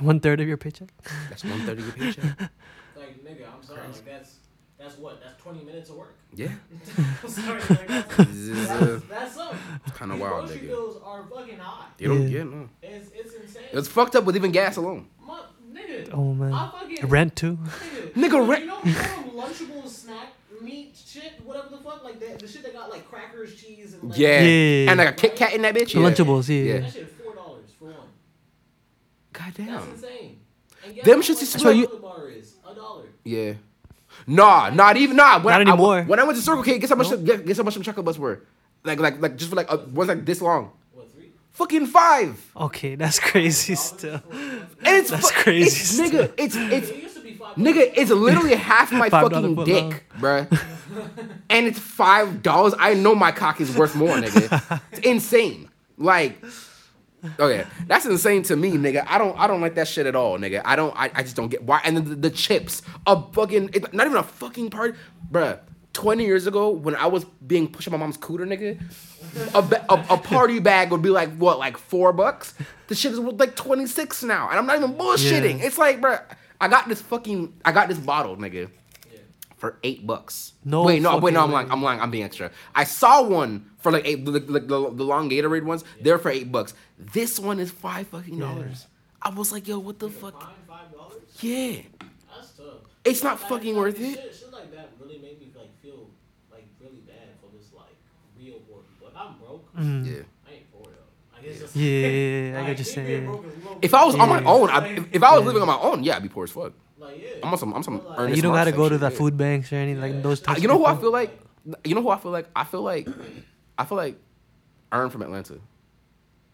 One third of your paycheck. That's one third of your paycheck. Like, nigga, I'm sorry. Like, that's that's what? That's twenty minutes of work. Yeah, I'm sorry. Like, that's, This uh, that's, that's something. kind of These wild, grocery nigga. bills are fucking high. You don't Yeah. get no. It's it's insane. It's fucked up with even gas alone. Mu- nigga, Oh man. I fucking Rent too. Nigga, Nigga, you know, rent- you know, you know Lunchables snack meat shit, whatever the fuck, like the, the shit that got like crackers, cheese, and like, Yeah. Yeah. and like a Kit Kat in that bitch. Yeah. Lunchables, yeah. Yeah. That shit is four dollars for one. God That's damn. insane. And guess Them how shits much is the so you- chocolate bar is a dollar. Yeah. Nah, not even nah. When Not I- anymore. when I went to Circle K, guess how much? Guess, guess how much some chocolate bars were? Like, like, like, just for like, uh, was like this long. What three? Fucking five. Okay, that's crazy still. And it's That's fu- crazy It's, still. nigga, it's it's It used to be five. nigga, it's literally half my fucking dick, long. bruh. and it's five dollars. I know my cock is worth more, nigga. It's insane. Like, okay, that's insane to me, nigga. I don't, I don't like that shit at all, nigga. I don't, I, I just don't get why. And then the, the chips, a fucking, it's not even a fucking part, bruh. Twenty years ago, when I was being pushed on my mom's cooter, nigga, a, ba- a, a party bag would be like what, like four bucks? The shit is worth like twenty six now, and I'm not even bullshitting. Yeah. It's like, bruh, I got this fucking, I got this bottle, nigga. For eight bucks. No wait, no, wait, no, I'm lying. I'm lying. I'm being extra. I saw one for like eight, the, the, the, the long Gatorade ones. They're for eight bucks. This one is five fucking dollars. I was like, yo, what the fuck? Five dollars. Yeah, That's tough. It's not Like, fucking like, worth shit, it. Shit like that really made me like feel like really bad for this like real poor But I'm broke. Mm. Yeah. I ain't poor though. Like it's just Yeah, yeah, yeah, I like, get you saying, being yeah. broke is low If I was on my own, I, if, if I was Yeah. living on my own, yeah, I'd be poor as fuck. Like yeah. I'm on some, I'm some like, Ernest you don't gotta go to the yeah. food banks or anything like those types. You know of who I feel like? You know who I feel like? I feel like, I feel like, Earn from Atlanta.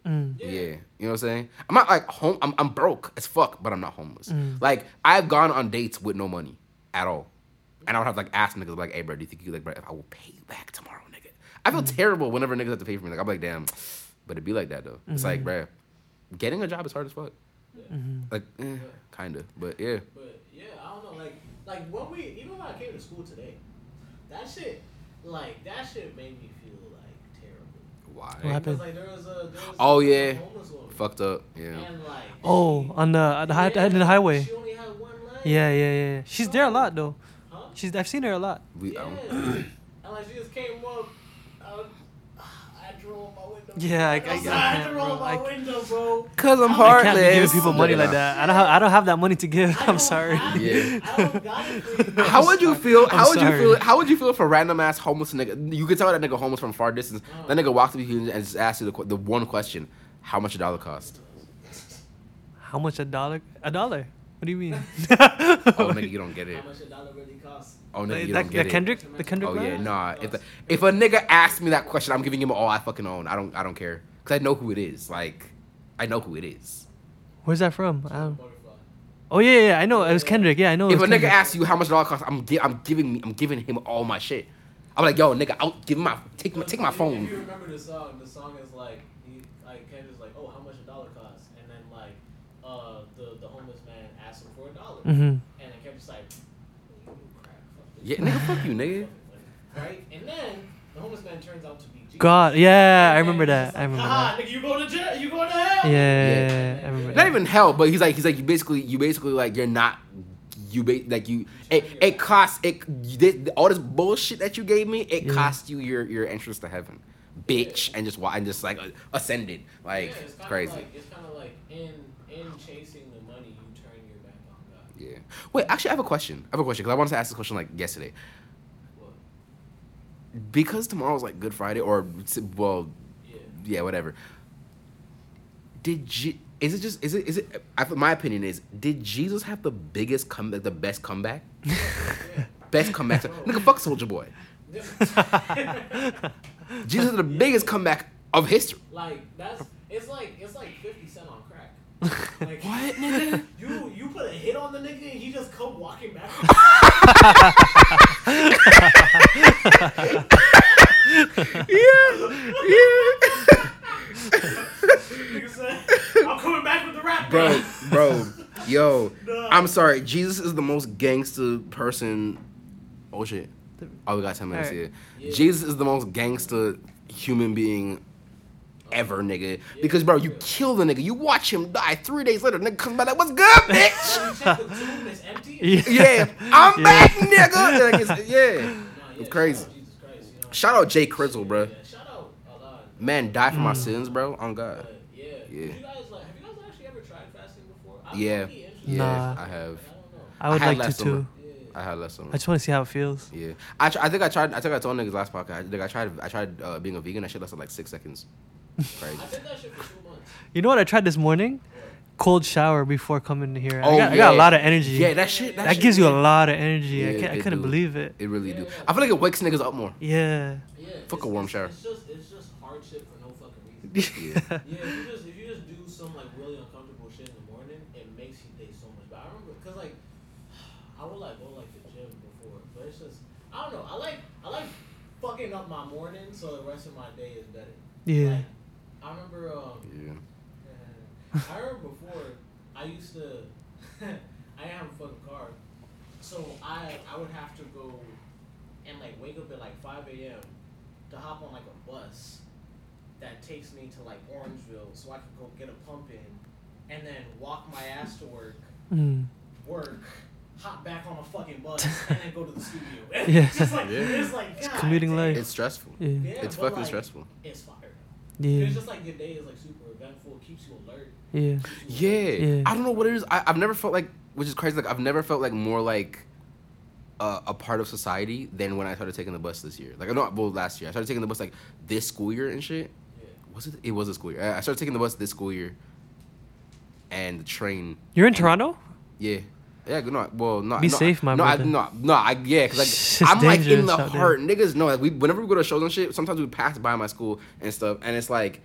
Mm. Yeah. you know what I'm saying. I'm not like home. I'm, I'm broke as fuck, but I'm not homeless. Mm. Like I've gone on dates with no money at all, and I would have like asked niggas like, "Hey, bro, do you think you like, bro, if I will pay you back tomorrow, nigga?" I feel Mm. terrible whenever niggas have to pay for me. Like I'm like, damn, but it be like that though. It's Mm-hmm. like, bro, getting a job is hard as fuck. Mm-hmm. Like, eh, kinda, but yeah. But yeah, I don't know. Like, like when we even when I came to school today, that shit, like that shit made me feel like terrible. Why? What happened? Because like there was a there was Oh, a yeah. homeless woman, Fucked up. Yeah. and like Oh, she- on the on the, high, yeah, in the highway. She only had one leg. Yeah, yeah, yeah. She's there a lot though. Huh? She's I've seen her a lot. We. Yeah. And like she just came up. I, was, I had to roll my window. Yeah, I- I- I I can't, bro. I- window, bro. Cause I'm I can't be giving people money like that. I don't have I don't have that money to give. I I'm sorry. Yeah. it. I don't got it for you. How would you feel? How would you feel? How would you feel if a random ass homeless nigga? You could tell that nigga homeless from far distance. Oh. That nigga walks up to you and just asks you the, the one question: How much a dollar cost? How much a dollar? A dollar? What do you mean? Oh nigga, you don't get it. How much a dollar really costs? Oh nigga, you that, don't that get it. Kendrick, the Kendrick. Oh yeah, line? nah. If the, if a nigga asks me that question, I'm giving him all I fucking own. I don't I don't care because I know who it is. Like, I know who it is. Where's that from? I don't- oh yeah, yeah, I know. It was Kendrick. Yeah, I know. If a was nigga Kendrick. asks you how much a dollar cost, I'm gi- I'm giving me I'm giving him all my shit. I'm like, yo, nigga, I'll give him my take my take my If- If phone. you remember the song, the song is like, he, like Kendrick's like, oh, how much a dollar costs? And then like, uh, the the homeless man asks him for a dollar, Mhm. and then Kendrick's like, you crack, fuck this. Yeah, nigga, fuck you, nigga. Right, and then the homeless man turns out to be Jesus. God, yeah, I remember that. just I remember "Haha, that. Nigga, you go to jail. You go to hell. Yeah, I remember Not that. even hell, but he's like he's like you basically you basically like you're not you ba- like you it it costs it you did all this bullshit that you gave me it Yeah. cost you your your entrance to heaven, bitch, and just wa- and just like ascended like yeah, it's crazy. Like, it's kind of like in in chasing the money, you turn your back on God. Yeah. Wait, actually, I have a question. I have a question because I wanted to ask this question like yesterday. What? Because tomorrow's like Good Friday, or well, Yeah. yeah, whatever. Did Je- is it just is it is it? I, my opinion is, did Jesus have the biggest comeback, the best comeback, best comeback? Nigga, fuck Soldier Boy. Jesus is the biggest comeback of history. Like that's it's like it's like Fifty Cent on crack. Like, What, nigga? You you hit on the nigga and he just come walking back. yeah, yeah. I'm coming back with the rap. bro, game." bro, yo, Nah. I'm sorry. Jesus is the most gangster person. Oh shit! Oh, we got ten minutes Alright. here. Yeah. Jesus is the most gangster human being ever, nigga. Because bro, you kill the nigga, you watch him die. Three days later, nigga comes back like, "What's good, bitch?" When you check the tomb, it's empty. Yeah. yeah, I'm Yeah. back, nigga. Like, it's, yeah, Nah, yeah, it's crazy. Shout out Jesus Christ, you know? Shout out Jay Crizzle, bro. Yeah, shout out Allah. Man, die for my Mm. sins, bro. On God. But yeah. Yeah. You guys like have you guys actually ever tried fasting before? Yeah. Yeah, Nah. I have. I don't know. I would I like to last too. I had less. I just want to see how it feels. Yeah, I, tr- I think I tried. I think I told niggas last podcast. I think I tried. I tried uh, being a vegan. That shit lasted like six seconds. Crazy. I did that shit for two months. You know what I tried this morning? Cold shower before coming here. I, Oh, got, I got a lot of energy. Yeah, that shit. That, that shit, gives you a lot of energy. Yeah, I, can't, I couldn't do. believe it. It really Yeah, do. yeah. I feel like it wakes niggas up more. Yeah. Yeah. Fuck a warm shower. It's just it's just hardship for no fucking reason. Yeah. Yeah, if you just if you just do some like really uncomfortable shit in the morning, it makes you day so much better. I remember because like I would like go like the gym before, but it's just I don't know. I like I like fucking up my morning so the rest of my day is better. Yeah. Like, I remember um Yeah. I remember before I used to I didn't have a fucking car, so I I would have to go and like wake up at like five a.m. to hop on like a bus that takes me to like Orangeville so I could go get a pump in, and then walk my ass to work, Mm. work, hop back on a fucking bus, and then go to the studio. Yeah. it's just like Yeah. it's like It's God commuting damn. life. It's stressful. Yeah. Yeah, It's fucking like, stressful. It's fire. Yeah. It's just like your day is like super eventful, keeps you alert. Yeah. keeps you Yeah. Yeah. I don't know what it is. I, I've never felt like, which is crazy. Like I've never felt like more like uh, a part of society than when I started taking the bus this year. Like I know, well, last year I started taking the bus like this school year and shit. Yeah. Was it? It was a school year. I I started taking the bus this school year, and the train. You're in Toronto? Yeah. Yeah, no, well, no. Be no, safe, my no, I, brother. no, no, I, yeah, cause like I'm like in the out there. heart. Niggas know, like we, whenever we go to shows and shit, sometimes we pass by my school and stuff, and it's like,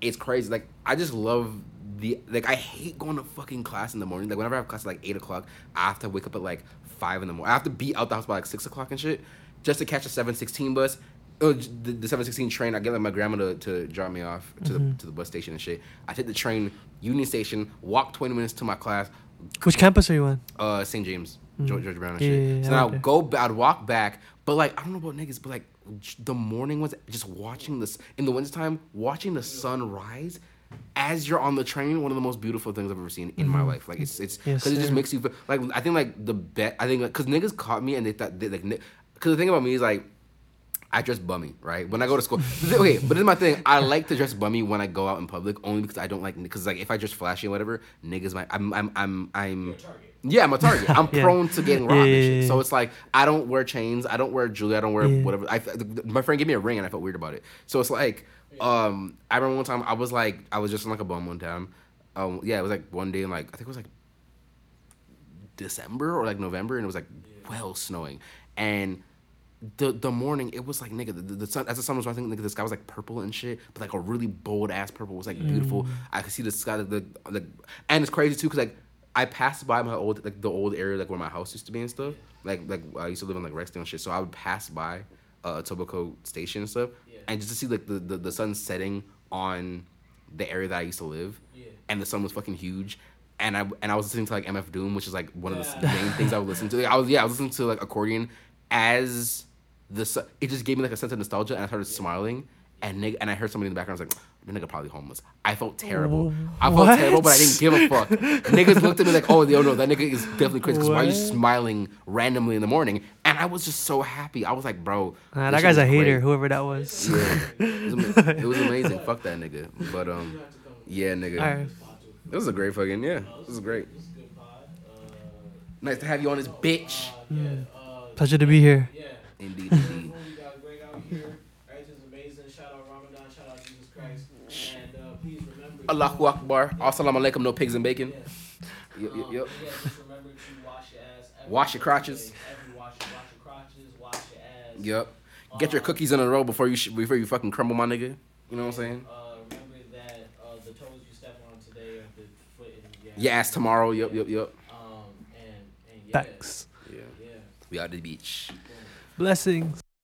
it's crazy. Like I just love the, like I hate going to fucking class in the morning. Like whenever I have class at like eight o'clock, I have to wake up at like five in the morning. I have to be out the house by like six o'clock and shit, just to catch a seven sixteen bus. Oh, the, the seven sixteen train. I get like my grandma to, to drop me off to Mm-hmm. the to the bus station and shit. I take the train, Union Station, walk twenty minutes to my class, Which campus are you on? uh St. James, George, George Brown and Mm. Yeah, shit. yeah, yeah, so now like that. go, I'd walk back, but like I don't know about niggas, but like the morning was just watching this in the wintertime, watching the sun rise as you're on the train. One of the most beautiful things I've ever seen in my life. Like it's it's Mm-hmm. Yes, because it just makes you feel like I think like the bet. I think like because niggas caught me and they thought they, like because the thing about me is like. I dress bummy, right? When I go to school. okay, but this is my thing. I like to dress bummy when I go out in public, only because I don't like because like if I dress flashy or whatever, niggas might. I'm I'm I'm I'm. Yeah, I'm a target. I'm Yeah. prone to getting robbed Yeah, and yeah, shit. yeah. So it's like I don't wear chains. I don't wear jewelry. I don't wear Yeah. whatever. I, my friend gave me a ring and I felt weird about it. So it's like, um, I remember one time I was like, I was just like a bum one time. Um, yeah, it was like one day in like I think it was like December or like November, and it was like well snowing, and the the morning it was like nigga the, the sun as the sun was rising nigga the sky was like purple and shit but like a really bold ass purple was like beautiful. I could see the sky the, the and it's crazy too because like I passed by my old like the old area like where my house used to be and stuff like like I used to live in like Rexdale and shit so I would pass by uh Etobicoke station and stuff and just to see like the, the the sun setting on the area that I used to live and the sun was fucking huge and I and I was listening to like MF Doom, which is like one of the main things I would listen to. Like, I was yeah, I was listening to like accordion as the su- it just gave me like a sense of nostalgia, and I started smiling. And nigga, and I heard somebody in the background I was like, "The nigga probably homeless." I felt terrible. I felt What? terrible, but I didn't give a fuck. Niggas looked at me like, "Oh, yo, no, that nigga is definitely crazy." Because why are you smiling randomly in the morning? And I was just so happy. I was like, "Bro, Nah, that guy's a is hater, whoever that was. Yeah, it was, it was amazing. Fuck that nigga. But um, yeah, nigga. All right. It was a great fucking yeah. It was great. Nice to have you on this bitch. Pleasure to be here. Yeah. Indeed, indeed. We got great out here. Everything's amazing. Shout out Ramadan. Shout out Jesus Christ. And uh, please remember. Allahu Akbar. Assalamu alaikum. No pigs and bacon. Yes. Yep, Um, yep, yep. Yeah, just remember to wash your ass. Wash your crotches. day. Every wash, wash your crotches. Wash your ass. Yep. Get your cookies in a row before you sh- before you fucking crumble, my nigga. You know what I'm saying? Uh, remember that uh, the toes you step on today are the foot in your Your ass tomorrow. Yep, yep, yep. Um, and, and yeah. Facts. Yeah. Yeah. We out to the beach. Blessings.